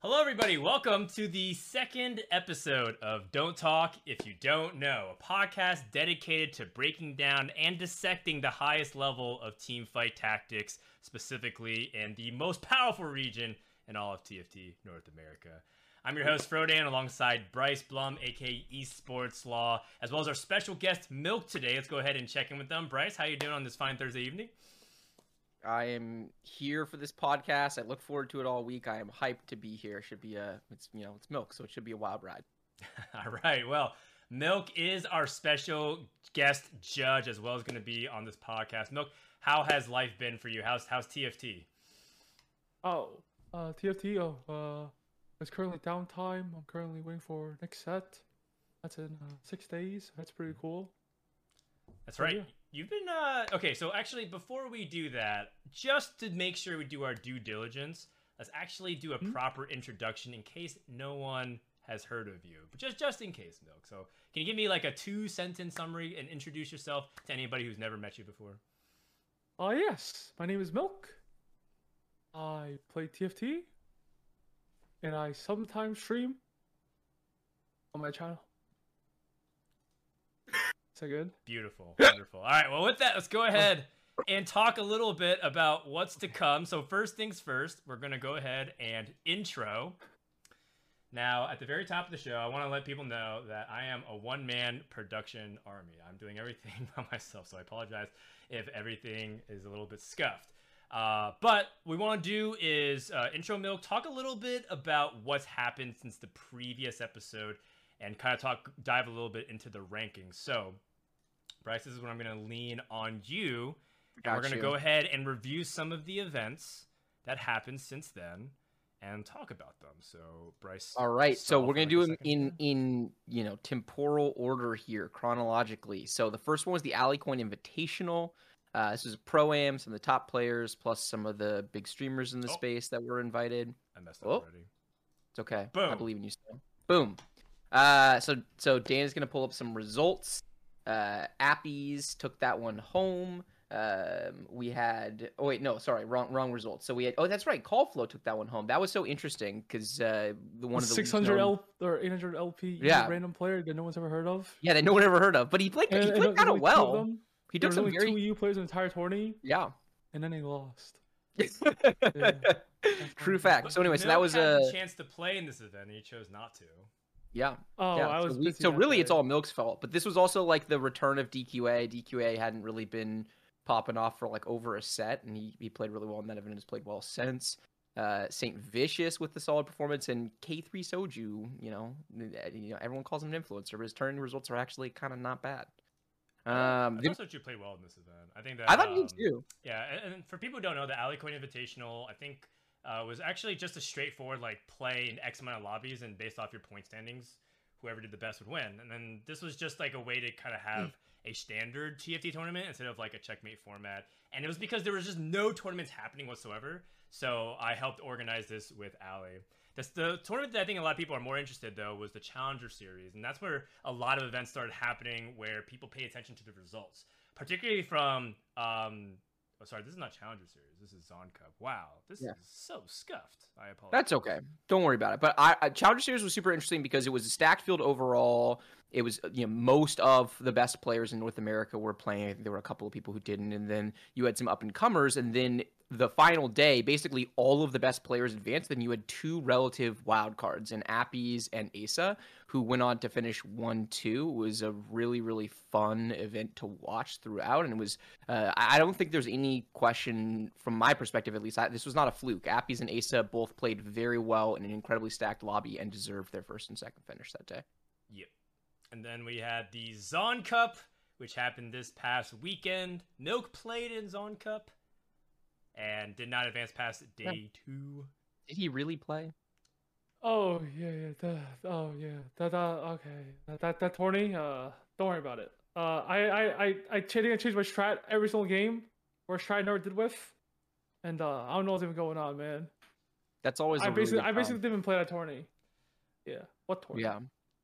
Hello, everybody. Welcome to the second episode of Don't Talk If You Don't Know, a podcast dedicated to breaking down and dissecting the highest level of team fight tactics, specifically in the most powerful region in all of TFT North America. I'm your host, Frodan, alongside Bryce Blum, aka Esports Law, as well as our special guest, Milk, today. Let's go ahead and check in with them. Bryce, how are you doing on this fine Thursday evening? I am here for this podcast. I look forward to it all week. I am hyped to be here. It should be a it's you know it's milk, so it should be a wild ride. all right. Well, Milk is our special guest judge as well as going to be on this podcast. Milk, how has life been for you? How's how's TFT? Oh, uh, TFT. Oh, uh, it's currently downtime. I'm currently waiting for next set. That's in uh, six days. That's pretty cool. That's right. You've been uh okay, so actually before we do that, just to make sure we do our due diligence, let's actually do a mm-hmm. proper introduction in case no one has heard of you. But just just in case, Milk. So can you give me like a two sentence summary and introduce yourself to anybody who's never met you before? Uh yes. My name is Milk. I play TFT and I sometimes stream on my channel. That good? Beautiful. Wonderful. All right. Well, with that, let's go ahead and talk a little bit about what's to come. So, first things first, we're going to go ahead and intro. Now, at the very top of the show, I want to let people know that I am a one man production army. I'm doing everything by myself, so I apologize if everything is a little bit scuffed. Uh, but what we want to do is uh, intro milk, talk a little bit about what's happened since the previous episode, and kind of talk dive a little bit into the rankings. So, Bryce, this is when I'm going to lean on you. And we're going to go ahead and review some of the events that happened since then and talk about them. So, Bryce. All right. So we're going to do them in in you know temporal order here chronologically. So the first one was the Alicoin Invitational. Uh, this was a pro am, some of the top players, plus some of the big streamers in the oh. space that were invited. I messed up oh. already. It's okay. Boom. I believe in you still. Boom. Uh, so so Dan is gonna pull up some results. Uh, Appies took that one home. Um, we had oh wait no sorry wrong wrong results. So we had oh that's right Callflow took that one home. That was so interesting because uh, the one of the 600 L or 800 LP yeah. random player that no one's ever heard of. Yeah, that no one ever heard of. But he played and, he played kind of well. He took some only very two EU players in the entire tourney. Yeah, and then he lost. yeah. True fact. So anyway, so that was a chance to play in this event, and he chose not to. Yeah. Oh, yeah. I was. So, we, so really, it's all Milk's fault. But this was also like the return of DQA. DQA hadn't really been popping off for like over a set, and he, he played really well in that event and has played well since. Uh, Saint Vicious with the solid performance, and K3 Soju. You know, you know, everyone calls him an influencer, but his turn results are actually kind of not bad. Um, I thought you played well in this event. I think that I thought um, you too. Yeah, and, and, for people who don't know, the Alicoin Invitational, I think uh, was actually just a straightforward like play in X amount of lobbies and based off your point standings, whoever did the best would win. And then this was just like a way to kind of have mm. a standard TFT tournament instead of like a checkmate format. And it was because there was just no tournaments happening whatsoever. So I helped organize this with Ali. This, the tournament that I think a lot of people are more interested though was the Challenger Series, and that's where a lot of events started happening where people pay attention to the results, particularly from um, Oh, sorry, this is not Challenger Series. This is Zon Cup. Wow, this yeah. is so scuffed. I apologize. That's okay. Don't worry about it. But I, I, Challenger Series was super interesting because it was a stacked field overall. It was you know most of the best players in North America were playing. I think there were a couple of people who didn't, and then you had some up and comers, and then the final day, basically all of the best players advanced. Then you had two relative wild cards in Appies and Asa, who went on to finish one two. It was a really really fun event to watch throughout, and it was. Uh, I don't think there's any question from my perspective, at least. I, this was not a fluke. Appies and Asa both played very well in an incredibly stacked lobby and deserved their first and second finish that day. Yep. And then we had the Zon Cup, which happened this past weekend. Milk played in Zon Cup and did not advance past day yeah. two. Did he really play? Oh yeah, yeah. The, oh yeah. That uh, okay. That that that tourney. Uh, don't worry about it. Uh, I I I I changed I changed my strat every single game. Where strat I never did with, and uh, I don't know what's even going on, man. That's always. I basically really I basically didn't even play that tourney. Yeah. What tourney? Yeah.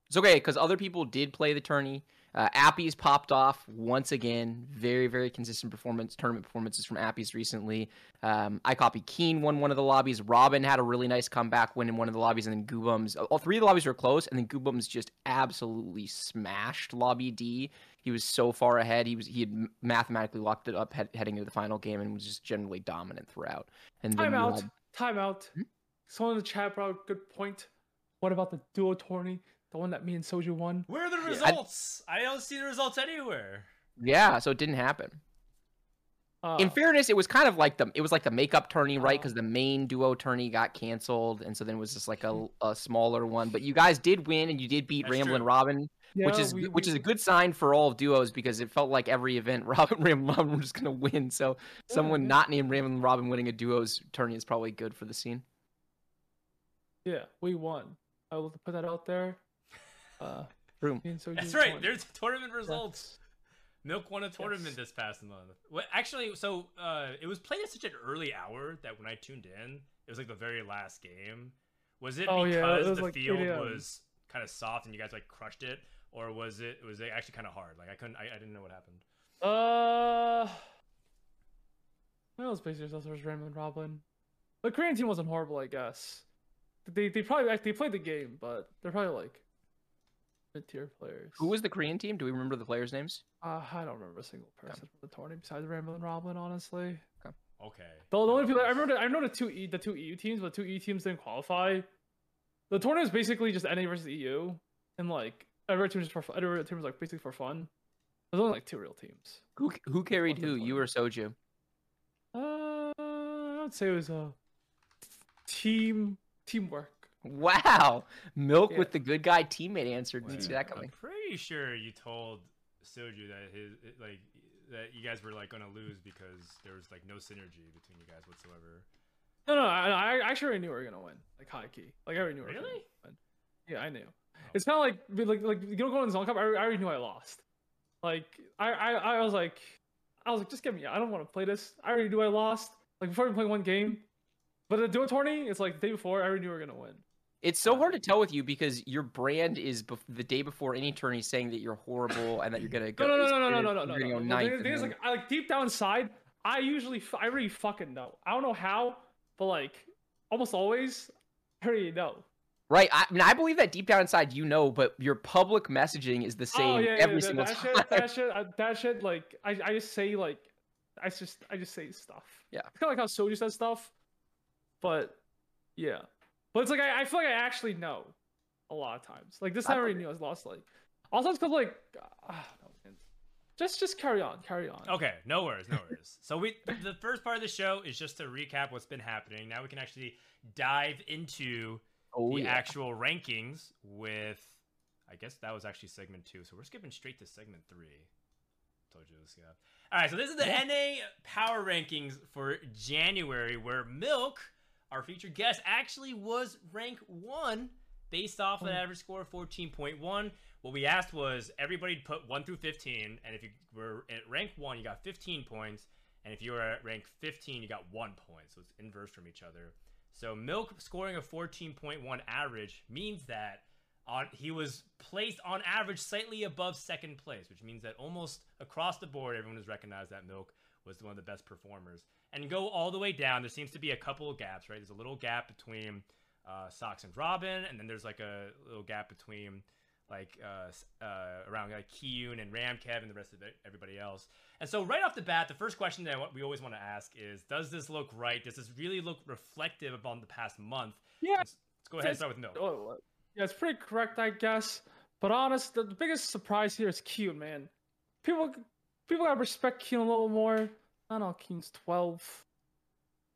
It's okay because other people did play the tourney. Uh, Appy's popped off once again. Very, very consistent performance, tournament performances from Appy's recently. Um, I copy Keen won one of the lobbies. Robin had a really nice comeback win in one of the lobbies, and then Goobums. All three of the lobbies were close, and then Goobums just absolutely smashed Lobby D. He was so far ahead. He was he had mathematically locked it up head, heading into the final game, and was just generally dominant throughout. And Time out. had- Time out. Hmm? Someone in the chat brought a good point. What about the duo tourney? The one that me and Soju won? Where are the I- results? I, don't see the results anywhere. yeah, so it didn't happen. Uh, in fairness, it was kind of like the it was like the makeup tourney, right? Because the main duo tourney got canceled, and so then it was just like a, a smaller one. But you guys did win, and you did beat That's Ramblin' true. Robin, which is we- which we- is a good sign for all of duos because it felt like every event Robin Ramblin' Robin were just gonna win. So Yeah, someone yeah. not named Ramblin' Robin winning a duos tourney is probably good for the scene. Yeah, we won. I will put that out there. Uh, True. me That's right. won. There's tournament results. That's- Milk won a tournament Yes. this past month. Well, actually, so uh, it was played at such an early hour that when I tuned in, it was like the very last game. Was it Oh, yeah, it because was the like field a.m.. was kind of soft and you guys like crushed it, or was it was it actually kind of hard? Like I couldn't, I, I didn't know what happened. Uh, well, let's base yourself versus Ramblin' Robin. The Korean team wasn't horrible, I guess. They they probably like, they played the game, but they're probably like mid tier players. Who was the Korean team? Do we remember the players' names? Uh, I don't remember a single person from the tournament besides Ramblin' Robin, honestly. Okay. The, the only people I remember, I know the two E, the two EU teams, but the two EU teams didn't qualify. The tournament is basically just NA versus EU, and like every team is for. Every team is like basically for fun. There's only like two real teams. Who who carried who? You or Soju? Uh, I'd say it was a team teamwork. Wow, Milk Yeah. with the good guy teammate answer. Didn't see Wait, that coming. I'm pretty sure you told Soju that his like that you guys were like gonna lose because there was like no synergy between you guys whatsoever. No, no, I, I actually already knew we were gonna win. Like high key, like I already knew we were gonna Really? win. Yeah, I knew. Oh. It's kind of like like like you don't go in the Zon Cup. I, already- I already knew I lost. Like I, I I was like, I was like, just get me. out. I don't want to play this. I already knew I lost. Like before we play one game. But the duo tourney, it's like the day before. I already knew we were gonna win. It's so hard to tell with you because your brand is bef- the day before any tourney saying that you're horrible and that you're gonna go. No, no, no, no, no, no, no, no, no. no. The thing- is, like, I, like deep down inside, I usually, f- I already fucking know. I don't know how, but like almost always, I already know. Right. I, I mean, I believe that deep down inside you know, but your public messaging is the same oh yeah, every yeah, single that, time. that shit, that shit, uh, that shit. Like I, I just say like, I just, I just say stuff. Yeah. Kind of like how Soju says stuff, but yeah, but it's like I, I feel like I actually know a lot of times. Like this I time I already knew I was lost. Like also it's because like, uh, no, man. just, just carry on, carry on. Okay, no worries, no worries. so we the first part of the show is just to recap what's been happening. Now we can actually dive into oh the yeah. actual rankings with I guess that was actually segment two. So we're skipping straight to segment three. Told you this, yeah. All right, so this is the Yeah. NA power rankings for January, where Milk, our featured guest, actually was rank one based off an Oh. average score of 14.1. What we asked was everybody put one through 15, and if you were at rank one, you got 15 points, and if you were at rank 15, you got one point. So it's inverse from each other. So Milk scoring a 14.1 average means that on he was placed on average slightly above second place, which means that almost across the board everyone has recognized that Milk was one of the best performers. And go all the way down, there seems to be a couple of gaps, right? There's a little gap between uh, Socks and Robin, and then there's like a little gap between like uh, uh, around like Kiyoon and Ramkev and the rest of it, everybody else. And so right off the bat, the first question that we always want to ask is, does this look right? Does this really look reflective upon the past month? Yeah. Let's, let's go ahead and start with no. Oh, yeah, it's pretty correct, I guess. But honest, the, the biggest surprise here is Kiyoon, man. People, people gotta respect Kiyoon a little more. I don't know, Kiyoon's twelve.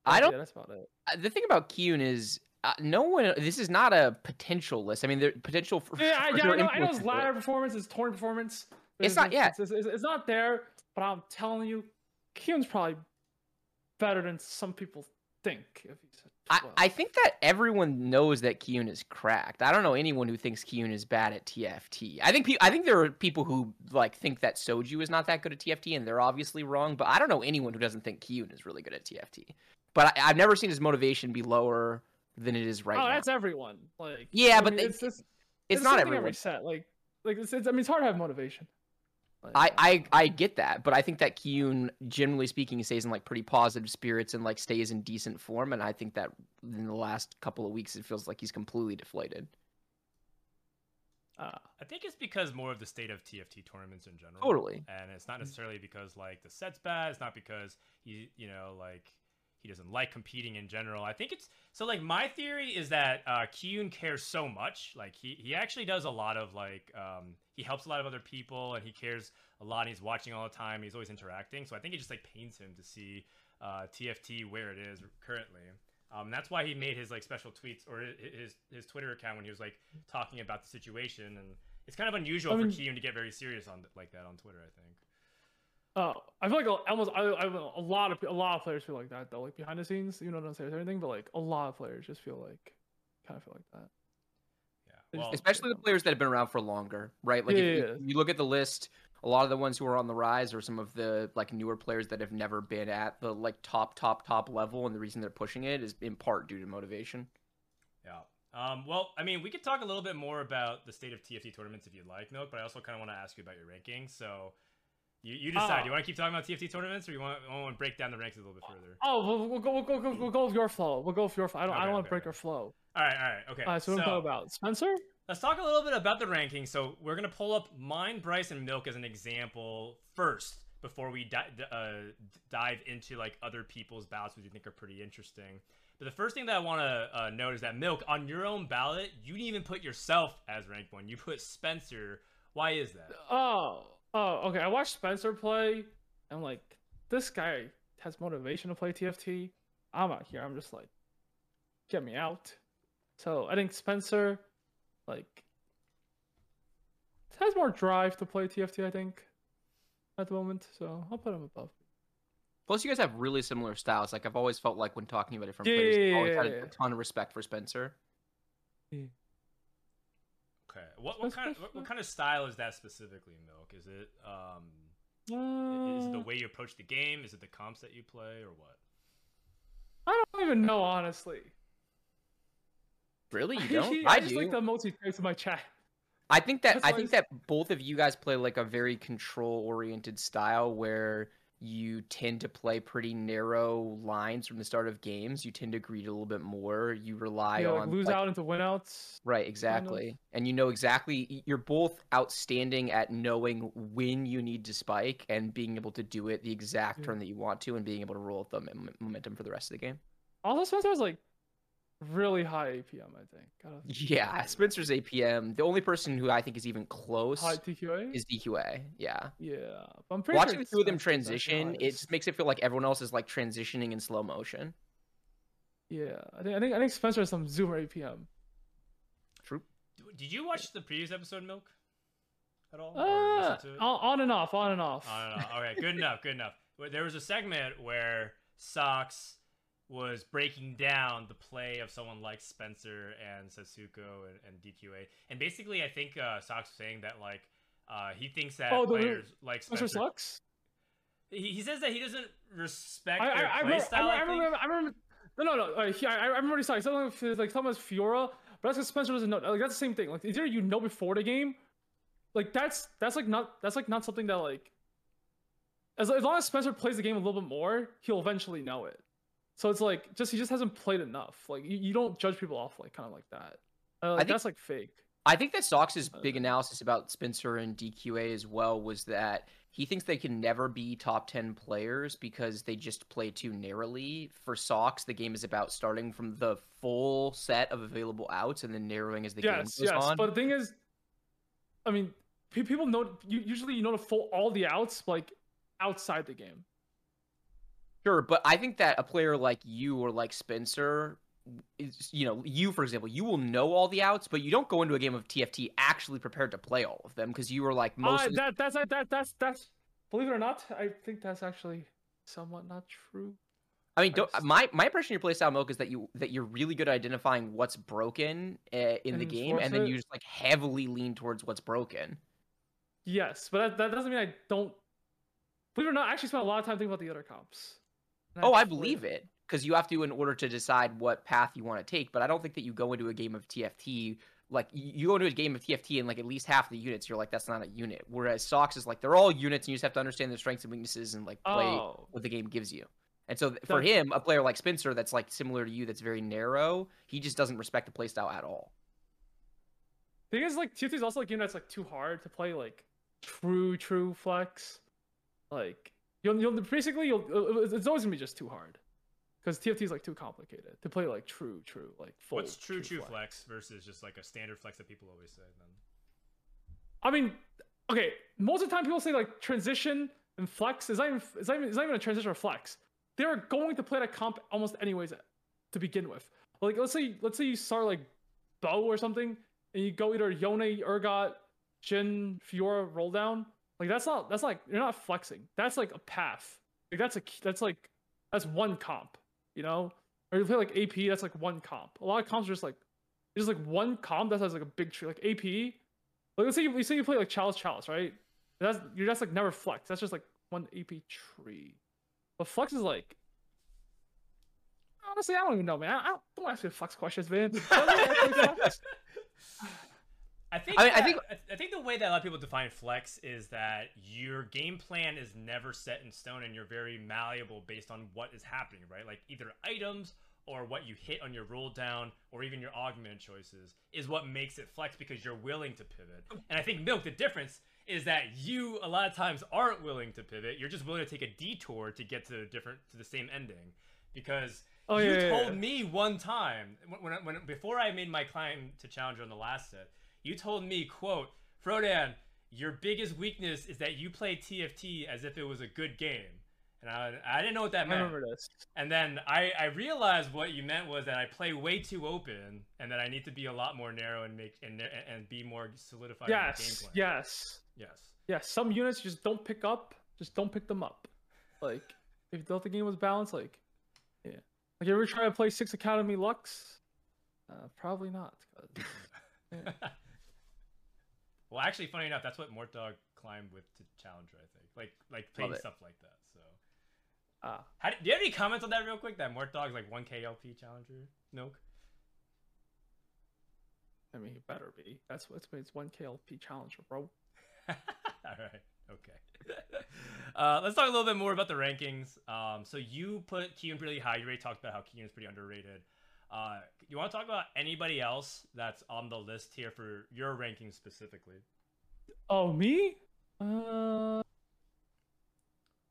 I don't- Yeah, that's about it. Uh, the thing about Kiyoon is uh, no one. This is not a potential list. I mean, there potential for. Yeah, I, yeah, I know. I know his ladder performance, his torn performance. It's not- yeah. It's, it's, it's not there. But I'm telling you, Kiyoon's probably better than some people think. If he's I, I think that everyone knows that Kiyoon is cracked. I don't know anyone who thinks Kiyoon is bad at TFT. I think pe- I think there are people who like think that Soju is not that good at TFT, and they're obviously wrong. But I don't know anyone who doesn't think Kiyoon is really good at TFT. But I, I've never seen his motivation be lower than it is right oh, now. that's everyone. Like, Yeah, I but mean, they- it's, it's, it's not everyone. every set. Like, like it's, it's, I mean, it's hard to have motivation. Like, I, I I get that, but I think that Kiyoon, generally speaking, stays in like pretty positive spirits and like stays in decent form. And I think that in the last couple of weeks, it feels like he's completely deflated. uh, I think it's because more of the state of TFT tournaments in general. Totally. And it's not necessarily because like the set's bad. It's not because he, you know, like he doesn't like competing in general. I think it's so like my theory is that uh Kiyoon cares so much. Like he he actually does a lot of like um he helps a lot of other people and he cares a lot. And he's watching all the time. He's always interacting. So I think it just like pains him to see uh TFT where it is currently. Um, that's why he made his like special tweets or his his Twitter account when he was like talking about the situation, and it's kind of unusual I mean- for Kiyoon to get very serious on like that on Twitter. I think. Oh, I feel like almost I, I, a lot of a lot of players feel like that though, like behind the scenes. You know, don't say anything, but like a lot of players just feel like kind of feel like that. Yeah. Well, Especially the players that have been around for longer, right? Like Yeah, if yeah, you, you look at the list, a lot of the ones who are on the rise are some of the like newer players that have never been at the like top top top level, and the reason they're pushing it is in part due to motivation. yeah. Um, well, I mean, we could talk a little bit more about the state of TFT tournaments if you'd like, Milk. But I also kind of want to ask you about your rankings. So, you, you decide. Ah. Do you want to keep talking about TFT tournaments, or you want, want to break down the ranks a little bit further? Oh, we'll, we'll go we'll go we'll go, with your flow. We'll go with your flow. I don't I don't want to break okay. your flow. All right, all right, okay. Alright, so what are we talking about? Spencer? Let's talk a little bit about the rankings. So we're gonna pull up mine, Bryce, and Milk as an example first before we di- d- uh, dive into like other people's ballots, which we think are pretty interesting. But the first thing that I want to uh, note is that Milk, on your own ballot, you didn't even put yourself as rank one. You put Spencer. Why is that? Oh, oh, okay. I watched Spencer play. I'm like, this guy has motivation to play TFT. I'm out here. I'm just like, get me out. So I think Spencer, like, has more drive to play TFT. I think at the moment. So I'll put him above. Plus, you guys have really similar styles. Like I've always felt like when talking about different Yeah, players, yeah, I've always yeah, had yeah. a ton of respect for Spencer. Okay. What, what kind of what, what kind of style is that specifically, Milk? Is it um Uh, is it the way you approach the game? Is it the comps that you play, or what? I don't even know honestly. Really, you don't? I, I just do. like the multi in my chat. I think that That's I think it's- that both of you guys play like a very control oriented style where you tend to play pretty narrow lines from the start of games. You tend to greed a little bit more. You rely like on lose like- out into win outs. Right, exactly. And you know exactly you're both outstanding at knowing when you need to spike and being able to do it the exact Yeah. turn that you want to and being able to roll with the momentum for the rest of the game. Also, Spencer has like really high APM. I think. Got a Yeah, Spencer's APM. The only person who I think is even close high TQA. is DQA. Yeah. Yeah, but I'm pretty Watching sure the two of them transition, it just makes it feel like everyone else is like transitioning in slow motion. Yeah, I think I think I think Spencer has some zoomer APM. True. Did you watch the previous episode, Milk? At all? Uh, listen to it? on, on and off, on and off. I don't know. Okay, good enough. Good enough. There was a segment where Sox was breaking down the play of someone like Spencer and Sasuko and, and DQA, and basically, I think uh, Sox was saying that like uh, he thinks that Oh, the- players like Spencer Spencer. sucks. He, he says that he doesn't respect I, their I, play remember, style. I, remember, I remember. No, no, no. Uh, he, I, I remember what he said. Something like, like something as Fiora, but that's because Spencer doesn't know. Like that's the same thing. Like either you know before the game, like that's that's like not that's like not something that like. As, as long as Spencer plays the game a little bit more, he'll eventually know it. So it's like just he just hasn't played enough. Like you, you don't judge people off like kind of like that. Uh, like, think- that's like fake. I think that Sox's big Uh, analysis about Spencer and DQA as well was that he thinks they can never be top 10 players because they just play too narrowly. For Sox, the game is about starting from the full set of available outs and then narrowing as the yes, game goes yes. on. But the thing is, I mean, people know you usually you know to full all the outs like outside the game. Sure, but I think that a player like you or like Spencer is, you know, you for example, you will know all the outs, but you don't go into a game of TFT actually prepared to play all of them because you were like most Uh, that that's that that's that's believe it or not, I think that's actually somewhat not true. I mean, I my my impression of your playstyle milk is that you that you're really good at identifying what's broken uh, in the game, and then it. you just like heavily lean towards what's broken. Yes, but that, that doesn't mean I don't. Believe it or not, I actually spent a lot of time thinking about the other comps. Oh, I believe it because you have to in order to decide what path you want to take. But I don't think that you go into a game of TFT like you go into a game of TFT and like at least half the units, you're like that's not a unit. Whereas Sox is like they're all units, and you just have to understand their strengths and weaknesses and like play Oh, what the game gives you. And so th- for him, a player like Spencer that's like similar to you, that's very narrow, he just doesn't respect the playstyle at all. thing is like TFT is also like you know it's like too hard to play like true true flex. Like you'll you'll basically you'll uh, it's always gonna be just too hard because TFT is like too complicated to play like true true like full. What's true true flex versus just like a standard flex that people always say? Then I mean, okay, most of the time people say like transition and flex is not even it's not even, it's not even a transition or flex. They're going to play that comp almost anyways to begin with. Like let's say let's say you start like bow or something and you go either Yone, Urgot, Jhin, Fiora roll down. Like that's not that's like you're not flexing. That's like a path. Like that's a that's like that's one comp, you know? Or you play like AP, that's like one comp. A lot of comps are just like it's just like one comp that has like a big tree. Like AP, like let's say you, you say you play like Chalice Chalice, right? That's you're just like never flex. That's just like one AP tree. But flex is like honestly, I don't even know, man. I, I don't, don't ask me flex questions, man. I think I mean, I think- I think the way that a lot of people define flex is that your game plan is never set in stone and you're very malleable based on what is happening, right? Like either items or what you hit on your roll down or even your augmented choices is what makes it flex because you're willing to pivot. And I think milk the difference is that you a lot of times aren't willing to pivot. You're just willing to take a detour to get to a different to the same ending because Oh, you yeah, yeah, told yeah. me one time when, when, when before I made my climb to challenger on the last set, you told me, "quote Frodan, your biggest weakness is that you play TFT as if it was a good game." And I, I didn't know what that I meant. remember this. And then I, I realized what you meant was that I play way too open, and that I need to be a lot more narrow and make and and be more solidified in the game Yes, yes, Yes. yes. Some units just don't pick up. Just don't pick them up. Like if you thought the game was balanced, like yeah. Like you ever try to play Six Academy Lux? Uh, probably not. 'cause- well, actually, funny enough, that's what Mortdog climbed with to challenger. I think, like like playing stuff like that. So. Ah, How, do you have any comments on that real quick? That Mortdog's like 1k LP challenger? Milk? I mean, he better be. That's what's it's one KLP challenger, bro. Alright, okay. uh, let's talk a little bit more about the rankings. Um, so you put Kiyoon pretty high. You already talked about how Kiyoon's pretty underrated. Uh, you want to talk about anybody else that's on the list here for your ranking specifically? Oh, me? Uh,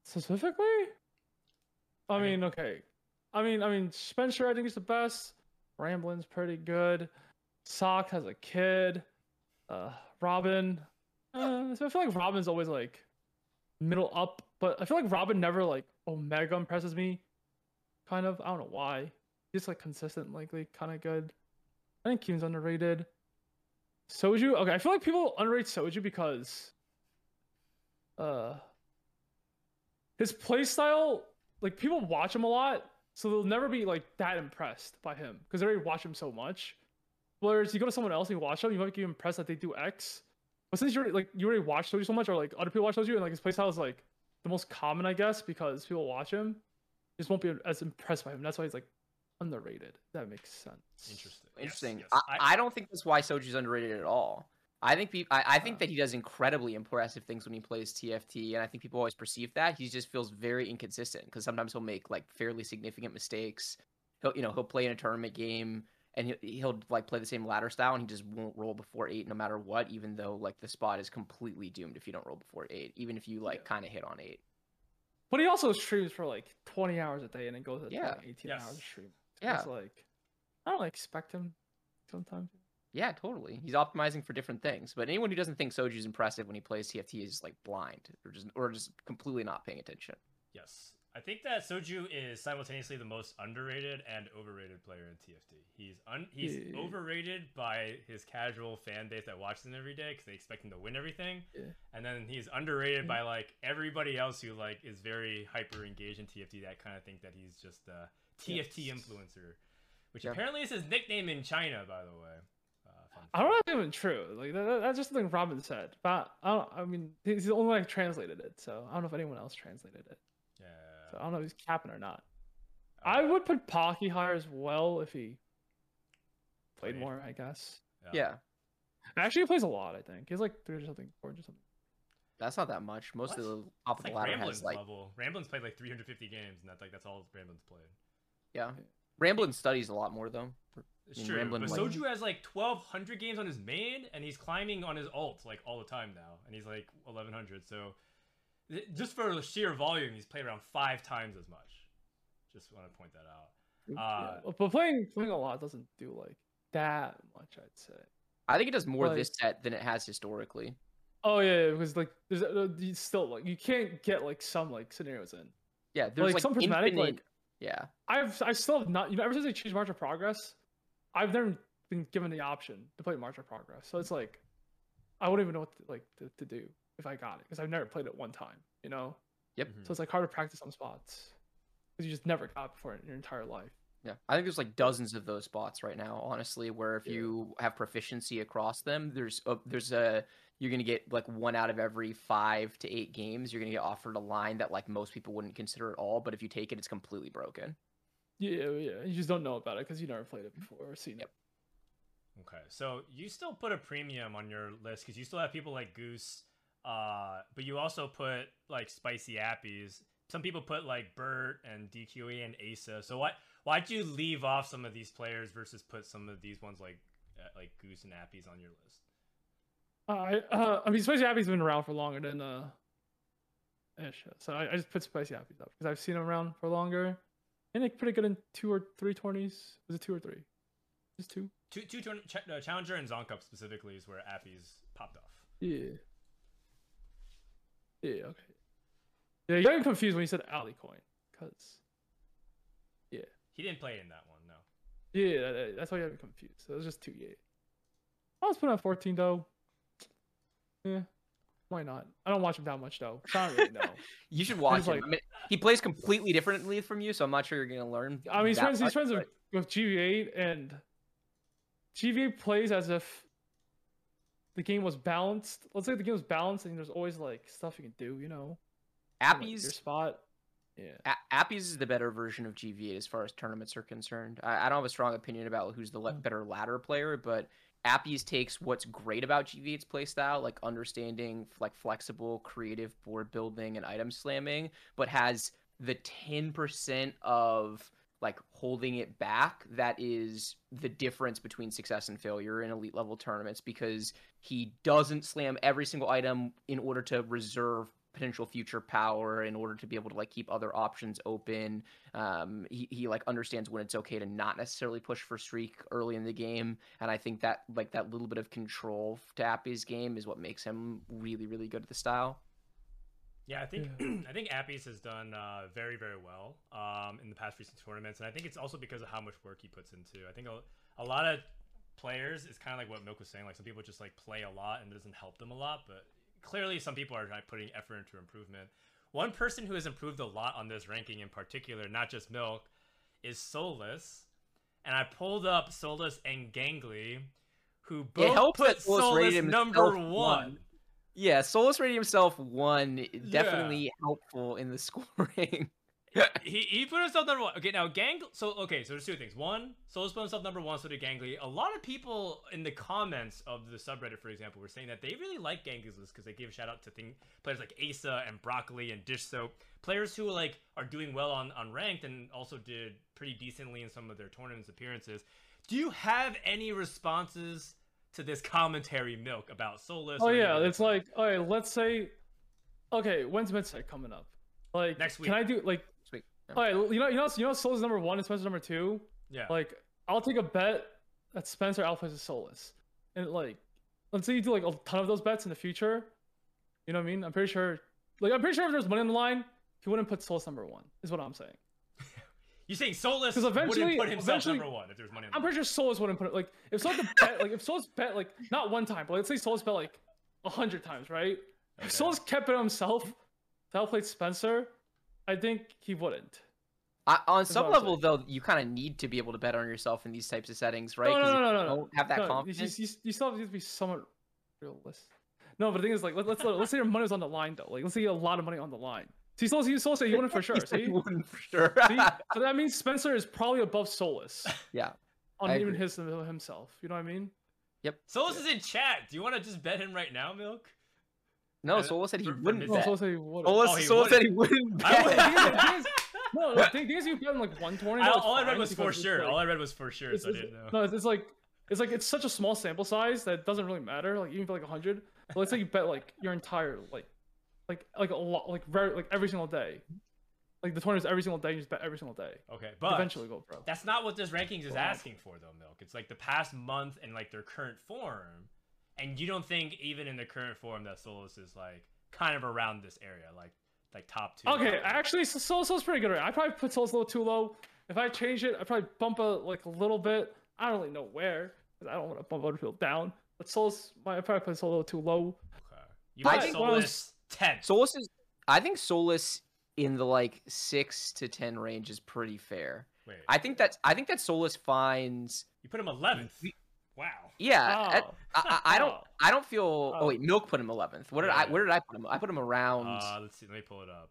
specifically? I I mean- mean, okay. I mean, I mean, Spencer, I think is the best. Ramblin's pretty good. Sock has a kid. Uh, Robin. Uh, so I feel like Robin's always like middle up, but I feel like Robin never like Omega impresses me. Kind of. I don't know why. He's like consistent, likely kind of good. I think Kiyoon's underrated. Soju. Okay, I feel like people underrate Soju because uh his playstyle, like people watch him a lot, so they'll never be like that impressed by him because they already watch him so much. Whereas you go to someone else and you watch them, you might be impressed that they do X. But since you already like you already watch Soju so much, or like other people watch Soju, and like his playstyle is like the most common, I guess, because people watch him, just won't be as impressed by him. That's why he's like underrated. That makes sense. Interesting. Interesting. yes. I, I don't think that's why Soju's underrated at all. I think peop I, I think Uh. that he does incredibly impressive things when he plays TFT, and I think people always perceive that he just feels very inconsistent because sometimes he'll make like fairly significant mistakes. He'll you know he'll play in a tournament game and he'll, he'll like play the same ladder style and he just won't roll before eight no matter what, even though like the spot is completely doomed if you don't roll before eight, even if you like Yeah. kind of hit on eight. But he also streams for like 20 hours a day and then goes to Yeah. 18 Yes. hours of stream. So Yeah. Like, I don't expect him sometimes. Yeah, totally. He's optimizing for different things. But anyone who doesn't think Soju's impressive when he plays TFT is like blind or just or just completely not paying attention. Yes. I think that Soju is simultaneously the most underrated and overrated player in TFT. He's un- he's Yeah. overrated by his casual fan base that watches him every day because they expect him to win everything, Yeah. and then he's underrated Yeah. by mm. like everybody else who like is very hyper engaged in TFT that kind of think that he's just a TFT Yes. influencer, which Yeah. apparently is his nickname in China, by the way. Uh, I don't know if it's even true. Like that, that- that's just something Robin said. But I don't. I mean, he's the only one that translated it. So I don't know if anyone else translated it. Yeah. So I don't know if he's capping or not. Uh, I would put Pocky higher as well if he played Played. more. I guess. Yeah. Actually, he plays a lot. I think he's like three hundred something, four hundred something. That's not that much. Most of the top It's of the like ladder Ramblin's has like level. Ramblin's played like 350 games, and that's like that's all Ramblin's played. Yeah. Ramblin studies a lot more though. It's mean, true. Ramblin, but like- Soju has like 1,200 games on his main, and he's climbing on his alt like all the time now, and he's like 1,100. So just for the sheer volume, he's played around five times as much. Just want to point that out. Uh, yeah. But playing playing a lot doesn't do like that much. I'd say. I think it does more Like- this set than it has historically. Oh yeah, yeah, because like there's uh, you still like you can't get like some like scenarios in. Yeah, there's like, like, some prismatic infinite- like yeah. I've I still have not you know ever since they changed March of Progress, I've never been given the option to play March of Progress. So it's like I wouldn't even know what to, like to, to do if I got it because I've never played it one time. You know, Yep. so it's like hard to practice on spots because you just never got it before in your entire life. Yeah, I think there's like dozens of those spots right now. Honestly, where if Yeah. you have proficiency across them, there's a, there's a you're gonna get like one out of every five to eight games. You're gonna get offered a line that like most people wouldn't consider at all, but if you take it, it's completely broken. Yeah, yeah. You just don't know about it because you never played it before or seen Yep. Okay, so you still put a premium on your list because you still have people like Goose, uh, but you also put like spicy appies. Some people put like Bert and DQA and Asa. So why why'd you leave off some of these players versus put some of these ones like uh, like Goose and appies on your list? Uh, I uh, I mean, Spicy Appy's been around for longer than uh, Ish. So I, I just put Spicy Appy's up because I've seen them around for longer, and they're pretty good in two or three tourneys. Was it two or three? Just two. Two two ch- uh, Challenger and Zon Cup specifically is where Appy's popped off. Yeah. Yeah. Okay. Yeah, you got me confused when you said Alicoin, cause Yeah. He didn't play in that one, no. yeah, that- that- that's why you got me confused. So it was just two. Yeah. I was putting on fourteen though. Yeah. Why not? I don't watch him that much though. So I don't really know. You should watch him. like- I mean, he plays completely differently from you, so I'm not sure you're gonna learn. I mean, he's friends. He's friends but- with, with GV8, and GV8 plays as if the game was balanced. Let's say the game was balanced, and there's always like stuff you can do. You know, like, your spot. Yeah. A- Appy's is the better version of GV8 as far as tournaments are concerned. I, I don't have a strong opinion about who's the le- Mm. better ladder player, but Appy's takes what's great about GV8's playstyle, like understanding like flexible, creative board building and item slamming, but has the 10% of like holding it back that is the difference between success and failure in elite level tournaments because he doesn't slam every single item in order to reserve potential future power in order to be able to like keep other options open um he, he like understands when it's okay to not necessarily push for streak early in the game and i think that like that little bit of control to appy's game is what makes him really really good at the style Yeah, I think I think Appies has done uh, very very well um, in the past recent tournaments, and I think it's also because of how much work he puts into. I think a, a lot of players is kind of like what Milk was saying. Like some people just like play a lot and it doesn't help them a lot, but clearly some people are putting effort into improvement. One person who has improved a lot on this ranking in particular, not just Milk, is Souless, and I pulled up Souless and Gangly, who both put that Souless Souless rated number one. one. yeah Souless rating himself one definitely helpful in the scoring he, he put himself number one. Okay, now Gang. So okay, so there's two things. One, Souless put himself number one, so did Gangly. A lot of people in the comments of the subreddit, for example, were saying that they really like Gangly's list because they gave a shout out to thing, players like Asa and Broccoli and Dish Soap, players who like are doing well on on ranked and also did pretty decently in some of their tournaments appearances. Do you have any responses to this commentary, Milk, about Souless? Oh yeah, it's like okay, let's say, okay, when's Midsec coming up? Like Next week. Can I do like? Sweet. Yeah. Okay, you know, you know, you know, Souless number one and Spencer number two. yeah. Like, I'll take a bet that Spencer outplays a Souless, and like, let's say you do like a ton of those bets in the future. You know what I mean? I'm pretty sure. Like, I'm pretty sure if there's money on the line, he wouldn't put Souless number one. Is what I'm saying. you saying Souless 'Cause eventually- wouldn't put himself eventually- number one if there was money. On the I'm line. pretty sure Souless wouldn't put it. Like, if Souless bet, like, if Souless bet like not one time, but let's say Souless bet like a hundred times, right? Okay. If Souless kept it himself to outplay Spencer, I think he wouldn't. I, on That's some level though you kind of need to be able to bet on yourself in these types of settings right No, no, 'Cause no, no, you no, no. don't have that No, confidence You, you, you still have to be somewhat realistic. No, but the thing is, like, let, let's let's say your money was on the line though. Like, let's say you have a lot of money on the line. See, Souless, you Souless say he wouldn't for sure. See, he wouldn't for sure see, so that means Spencer is probably above Souless yeah on I even agree. his himself. You know what I mean? Yep. Souless is in chat. Do you want to just bet him right now, Milk? No, Souless said he for- wouldn't No, bet. so say what? Souless, Oh, he said he wouldn't. Oh, wouldn't I bet. would- The thing is- the thing is- no, the thing, is you bet like 120. I, all I read was for sure. like- all I read was for sure, it's, so I it's- didn't know. No, it's, it's like it's like it's such a small sample size that it doesn't really matter. Like even for like 100. But let's say you bet like your entire like like like a lot like very like every single day. Like the tournament's every single day. You just bet every single day. Okay, but eventually go pro. that's not what this rankings is asking for, though, Milk. It's like the past month and like their current form, and you don't think even in the current form that Souless is like kind of around this area, like like top two. Okay, actually, so Soul Soul's pretty good. Right? I probably put Souless a little too low. If I change it, I probably bump it like a little bit. I don't really know where because I don't want to bump other people down. But Souless, my I probably put Soul a little too low. Okay. You I think Souless ten. Souless is. I think Souless in the like six to ten range is pretty fair. Wait, I think that's. I think that Souless finds. you put him eleventh. Wow. Yeah, I, Oh. I, I don't. Oh. I don't feel. Oh Oh. wait, Milk put him eleventh. What did Yeah, I? Where did I put him? I put him around. Uh, let's see. Let me pull it up.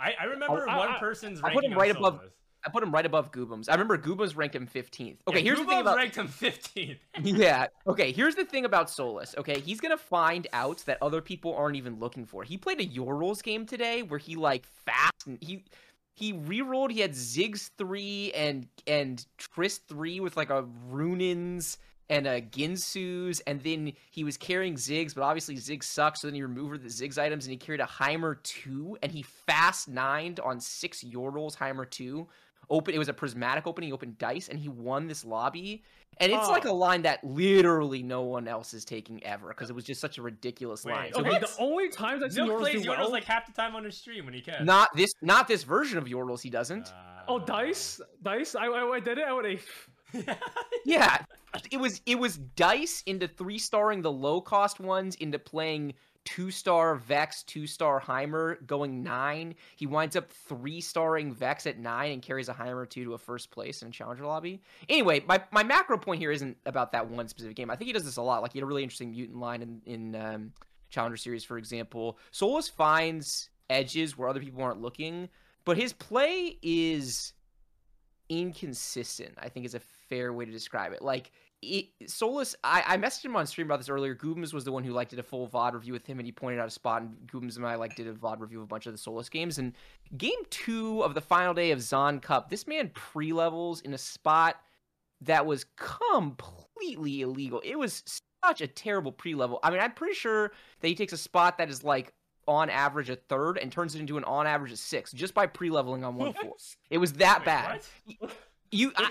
I, I remember I- one I- person's I ranking put him right above- Souless. I put him right above Goobums. I remember Goobums ranked him fifteenth. Okay, Yeah, here's the thing Goobums about. ranked him fifteenth. yeah. Okay. Here's the thing about Souless. Okay, he's gonna find out that other people aren't even looking for. He played a Yordles game today where he like fast and he he re-rolled. He had Ziggs three and and Trist three with like a Runaan's and a Guinsoo's, and then he was carrying Ziggs, but obviously Ziggs sucks. So then he removed the Ziggs items and he carried a Heimer two, and he fast nined on six Yordles Heimer two. Open. It was a prismatic opening. He opened dice and he won this lobby. And it's like oh. a Oh. line that literally no one else is taking ever because it was just such a ridiculous Wait, line. So Okay, what? the only times I've seen Milk Yoros plays do Yordles well. like half the time on his stream when he can. not this, not this version of Yordles. He doesn't. Uh, oh, dice, dice. I, I, I did it. I would eighth. yeah, it was it was dice into three starring the low cost ones into playing two star Vex, two star Heimer, going nine. He winds up three starring Vex at nine and carries a Heimer two to a first place in a challenger lobby. Anyway, my, my macro point here isn't about that one specific game. I think he does this a lot. Like he had a really interesting mutant line in in um, challenger series, for example. Souless finds edges where other people aren't looking, but his play is inconsistent. I think is a fair way to describe it. Like it, Souless, I, I messaged him on stream about this earlier. Goobums was the one who like did a full VOD review with him, and he pointed out a spot. And Goobums and I like did a VOD review of a bunch of the Souless games. And game two of the final day of Zon Cup, this man pre levels in a spot that was completely illegal. It was such a terrible pre level. I mean, I'm pretty sure that he takes a spot that is like on average a third and turns it into an on average a six just by pre leveling on one four. It was that bad. You, I,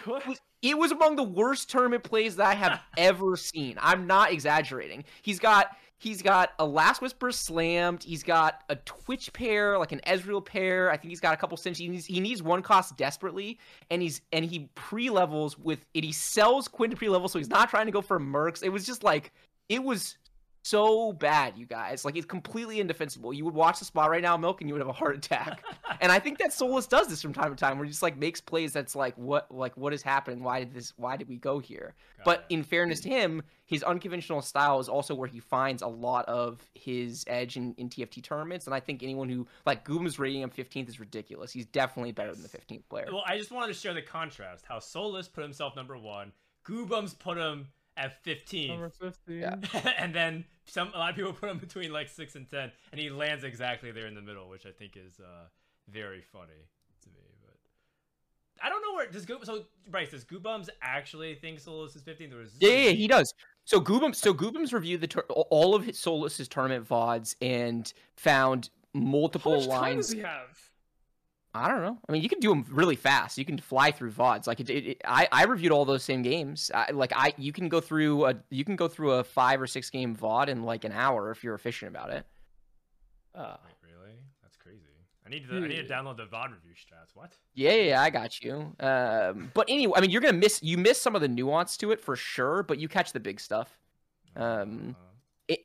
it was- among the worst tournament plays that I have ever seen. I'm not exaggerating. He's got he's got a Last Whisper slammed. He's got a Twitch pair, like an Ezreal pair. I think he's got a couple cents. He needs, he needs one cost desperately, and he's and he pre levels with and he sells Quinn to pre level, so he's not trying to go for mercs. It was just like it was so bad, you guys. Like it's completely indefensible. You would watch the spot right now, Milk, and you would have a heart attack. and I think that Souless does this from time to time, where he just like makes plays that's like, what, like what is happening? Why did this? Why did we go here? Got but it. in fairness to him, his unconventional style is also where he finds a lot of his edge in, in TFT tournaments. And I think anyone who like Goom's rating him 15th is ridiculous. He's definitely better than the 15th player. Well, I just wanted to share the contrast. How Souless put himself number one, Goobums put him at 15, Number 15. Yeah. and then some a lot of people put him between like six and ten, and he lands exactly there in the middle, which I think is uh, very funny to me. But I don't know where does Go- so Bryce does Goobums actually think Souless is 15? or is Yeah, yeah, he does. So Goobum, so Goobum's reviewed the tur- all of his Souless's tournament vods and found How multiple much time lines. does he have? I don't know. I mean, you can do them really fast. You can fly through vods. Like it, it, it- I, I reviewed all those same games. I, like I, you can go through a, you can go through a five or six game vod in like an hour if you're efficient about it. Uh, Wait, really? That's crazy. I need to I need to download the VOD review strats. What? Yeah, yeah, yeah, I got you. Um, but anyway, I mean, you're gonna miss you miss some of the nuance to it for sure, but you catch the big stuff. Um, Uh, A-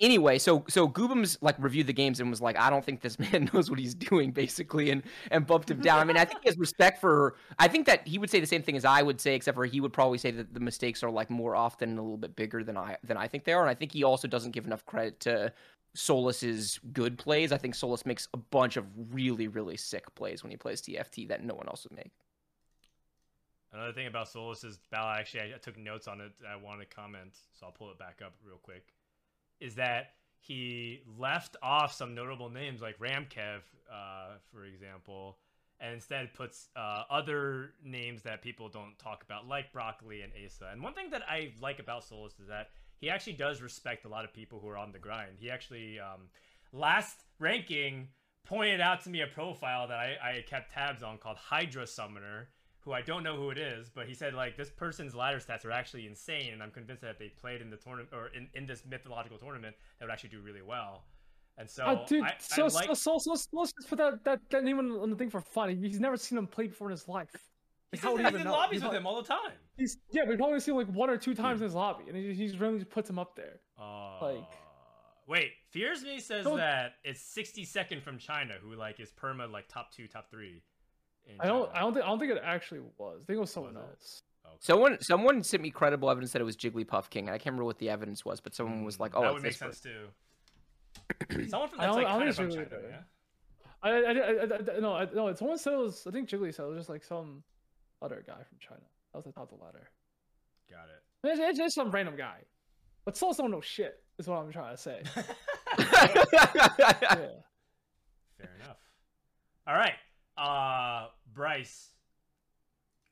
anyway, so so Goobums like reviewed the games and was like, I don't think this man knows what he's doing, basically, and and bumped him down. I mean, I think he has respect for. I think that he would say the same thing as I would say, except for he would probably say that the mistakes are like more often and a little bit bigger than I than I think they are. And I think he also doesn't give enough credit to Souless's good plays. I think Souless makes a bunch of really really sick plays when he plays TFT that no one else would make. Another thing about Souless's battle, actually, I, I took notes on it. I wanted to comment, so I'll pull it back up real quick. Is that he left off some notable names like Ramkev, uh, for example, and instead puts uh, other names that people don't talk about, like Broccoli and Asa. And one thing that I like about Souless is that he actually does respect a lot of people who are on the grind. He actually, um, last ranking, pointed out to me a profile that I, I kept tabs on called Hydra Summoner, who I don't know who it is, but he said like this person's ladder stats are actually insane, and I'm convinced that if they played in the tournament or in, in this mythological tournament, they would actually do really well. And so, Uh, dude, I, so, I like, so, so, so, so let's just put that, that, that name on, the thing for fun. He's never seen him play before in his life. he's, How in, he he's in know? lobbies He's with not- him all the time. He's yeah, we've only seen like one or two times in his lobby, and he, he really just puts him up there. Uh, Like- wait, Fears Me says Don't- that it's 62nd from China, who like is perma like top two, top three. In I don't, I don't think, I don't think it actually was. I think it was someone Was it? else. Okay. Someone someone sent me credible evidence that it was Jigglypuff King. I can't remember what the evidence was, but someone was like, Mm, "Oh, that would make sense too. Someone from I that's don't- like I don't kind of from it's China, really yeah. I, I, I, I, I no, I, no. It's someone said it was. I think Jiggly said it was just like some other guy from China. That was the top of the ladder. Got it. It's, it's just some random guy. But Souls don't know shit. Is what I'm trying to say. yeah. Fair enough. All right, uh, Bryce.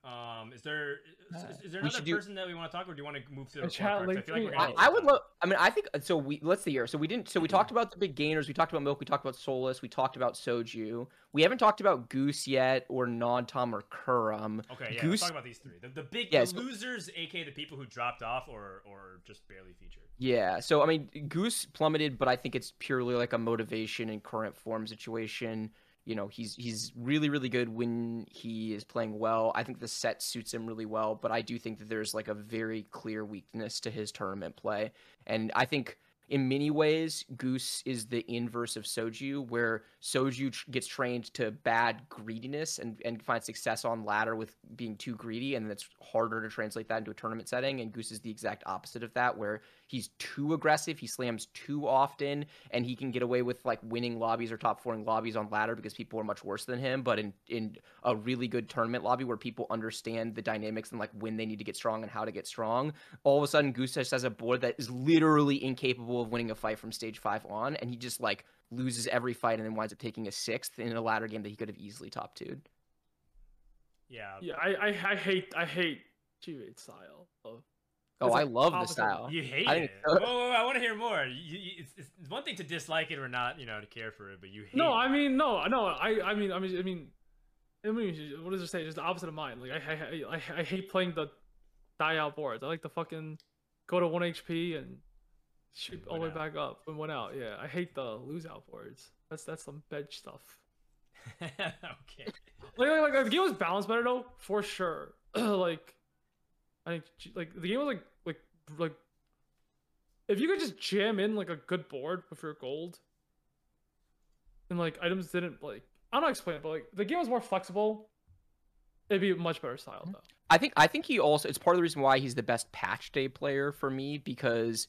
Um, is there is, Uh, is there we another should do- person that we want to talk, or do you want to move to the A chat report cards? I feel like we're I, I would love. I mean, I think so. We let's see here. So we didn't. So we talked about the big gainers. We talked about milk. We talked about Souless. We talked about Soju. We haven't talked about Goose yet, or Non Tom or Kurum. Okay, yeah. Goose- Let's talk about these three. The, the big Yeah, the so- losers, aka the people who dropped off or or just barely featured. Yeah. So I mean, Goose plummeted, but I think it's purely like a motivation and current form situation. You know, he's he's really really good when he is playing well. I think the set suits him really well, but I do think that there's like a very clear weakness to his tournament play, and I think in many ways Goose is the inverse of Soju, where Soju tr- gets trained to bad greediness and and finds success on ladder with being too greedy, and it's harder to translate that into a tournament setting. And Goose is the exact opposite of that, where he's too aggressive, he slams too often, and he can get away with like winning lobbies or top fouring lobbies on ladder because people are much worse than him. But in in a really good tournament lobby where people understand the dynamics and like when they need to get strong and how to get strong, all of a sudden Goose has a board that is literally incapable of winning a fight from stage five on, and he just like loses every fight and then winds up taking a sixth in a ladder game that he could have easily top two. Yeah. Yeah. I, I, I hate, I hate G8 style of. Oh, It's I like love the style. You hate I it. think Whoa, whoa, whoa, I want to hear more. You, you, it's, it's one thing to dislike it or not, you know, to care for it, but you hate No, it. I mean, no, no. I, I mean, I mean, I mean, I mean, what does it say? Just the opposite of mine. Like, I, I, I, I hate playing the die out boards. I like to fucking go to one HP and shoot all the way out. back up and one out. Yeah, I hate the lose out boards. That's that's some bench stuff. okay. Like, like, like the game was balanced better though, for sure. like, I think like the game was like like if you could just jam in like a good board with your gold, and like items didn't like I don't know how to explain it, but like the game was more flexible. It'd be much better style though. I think I think he also it's part of the reason why he's the best patch day player for me because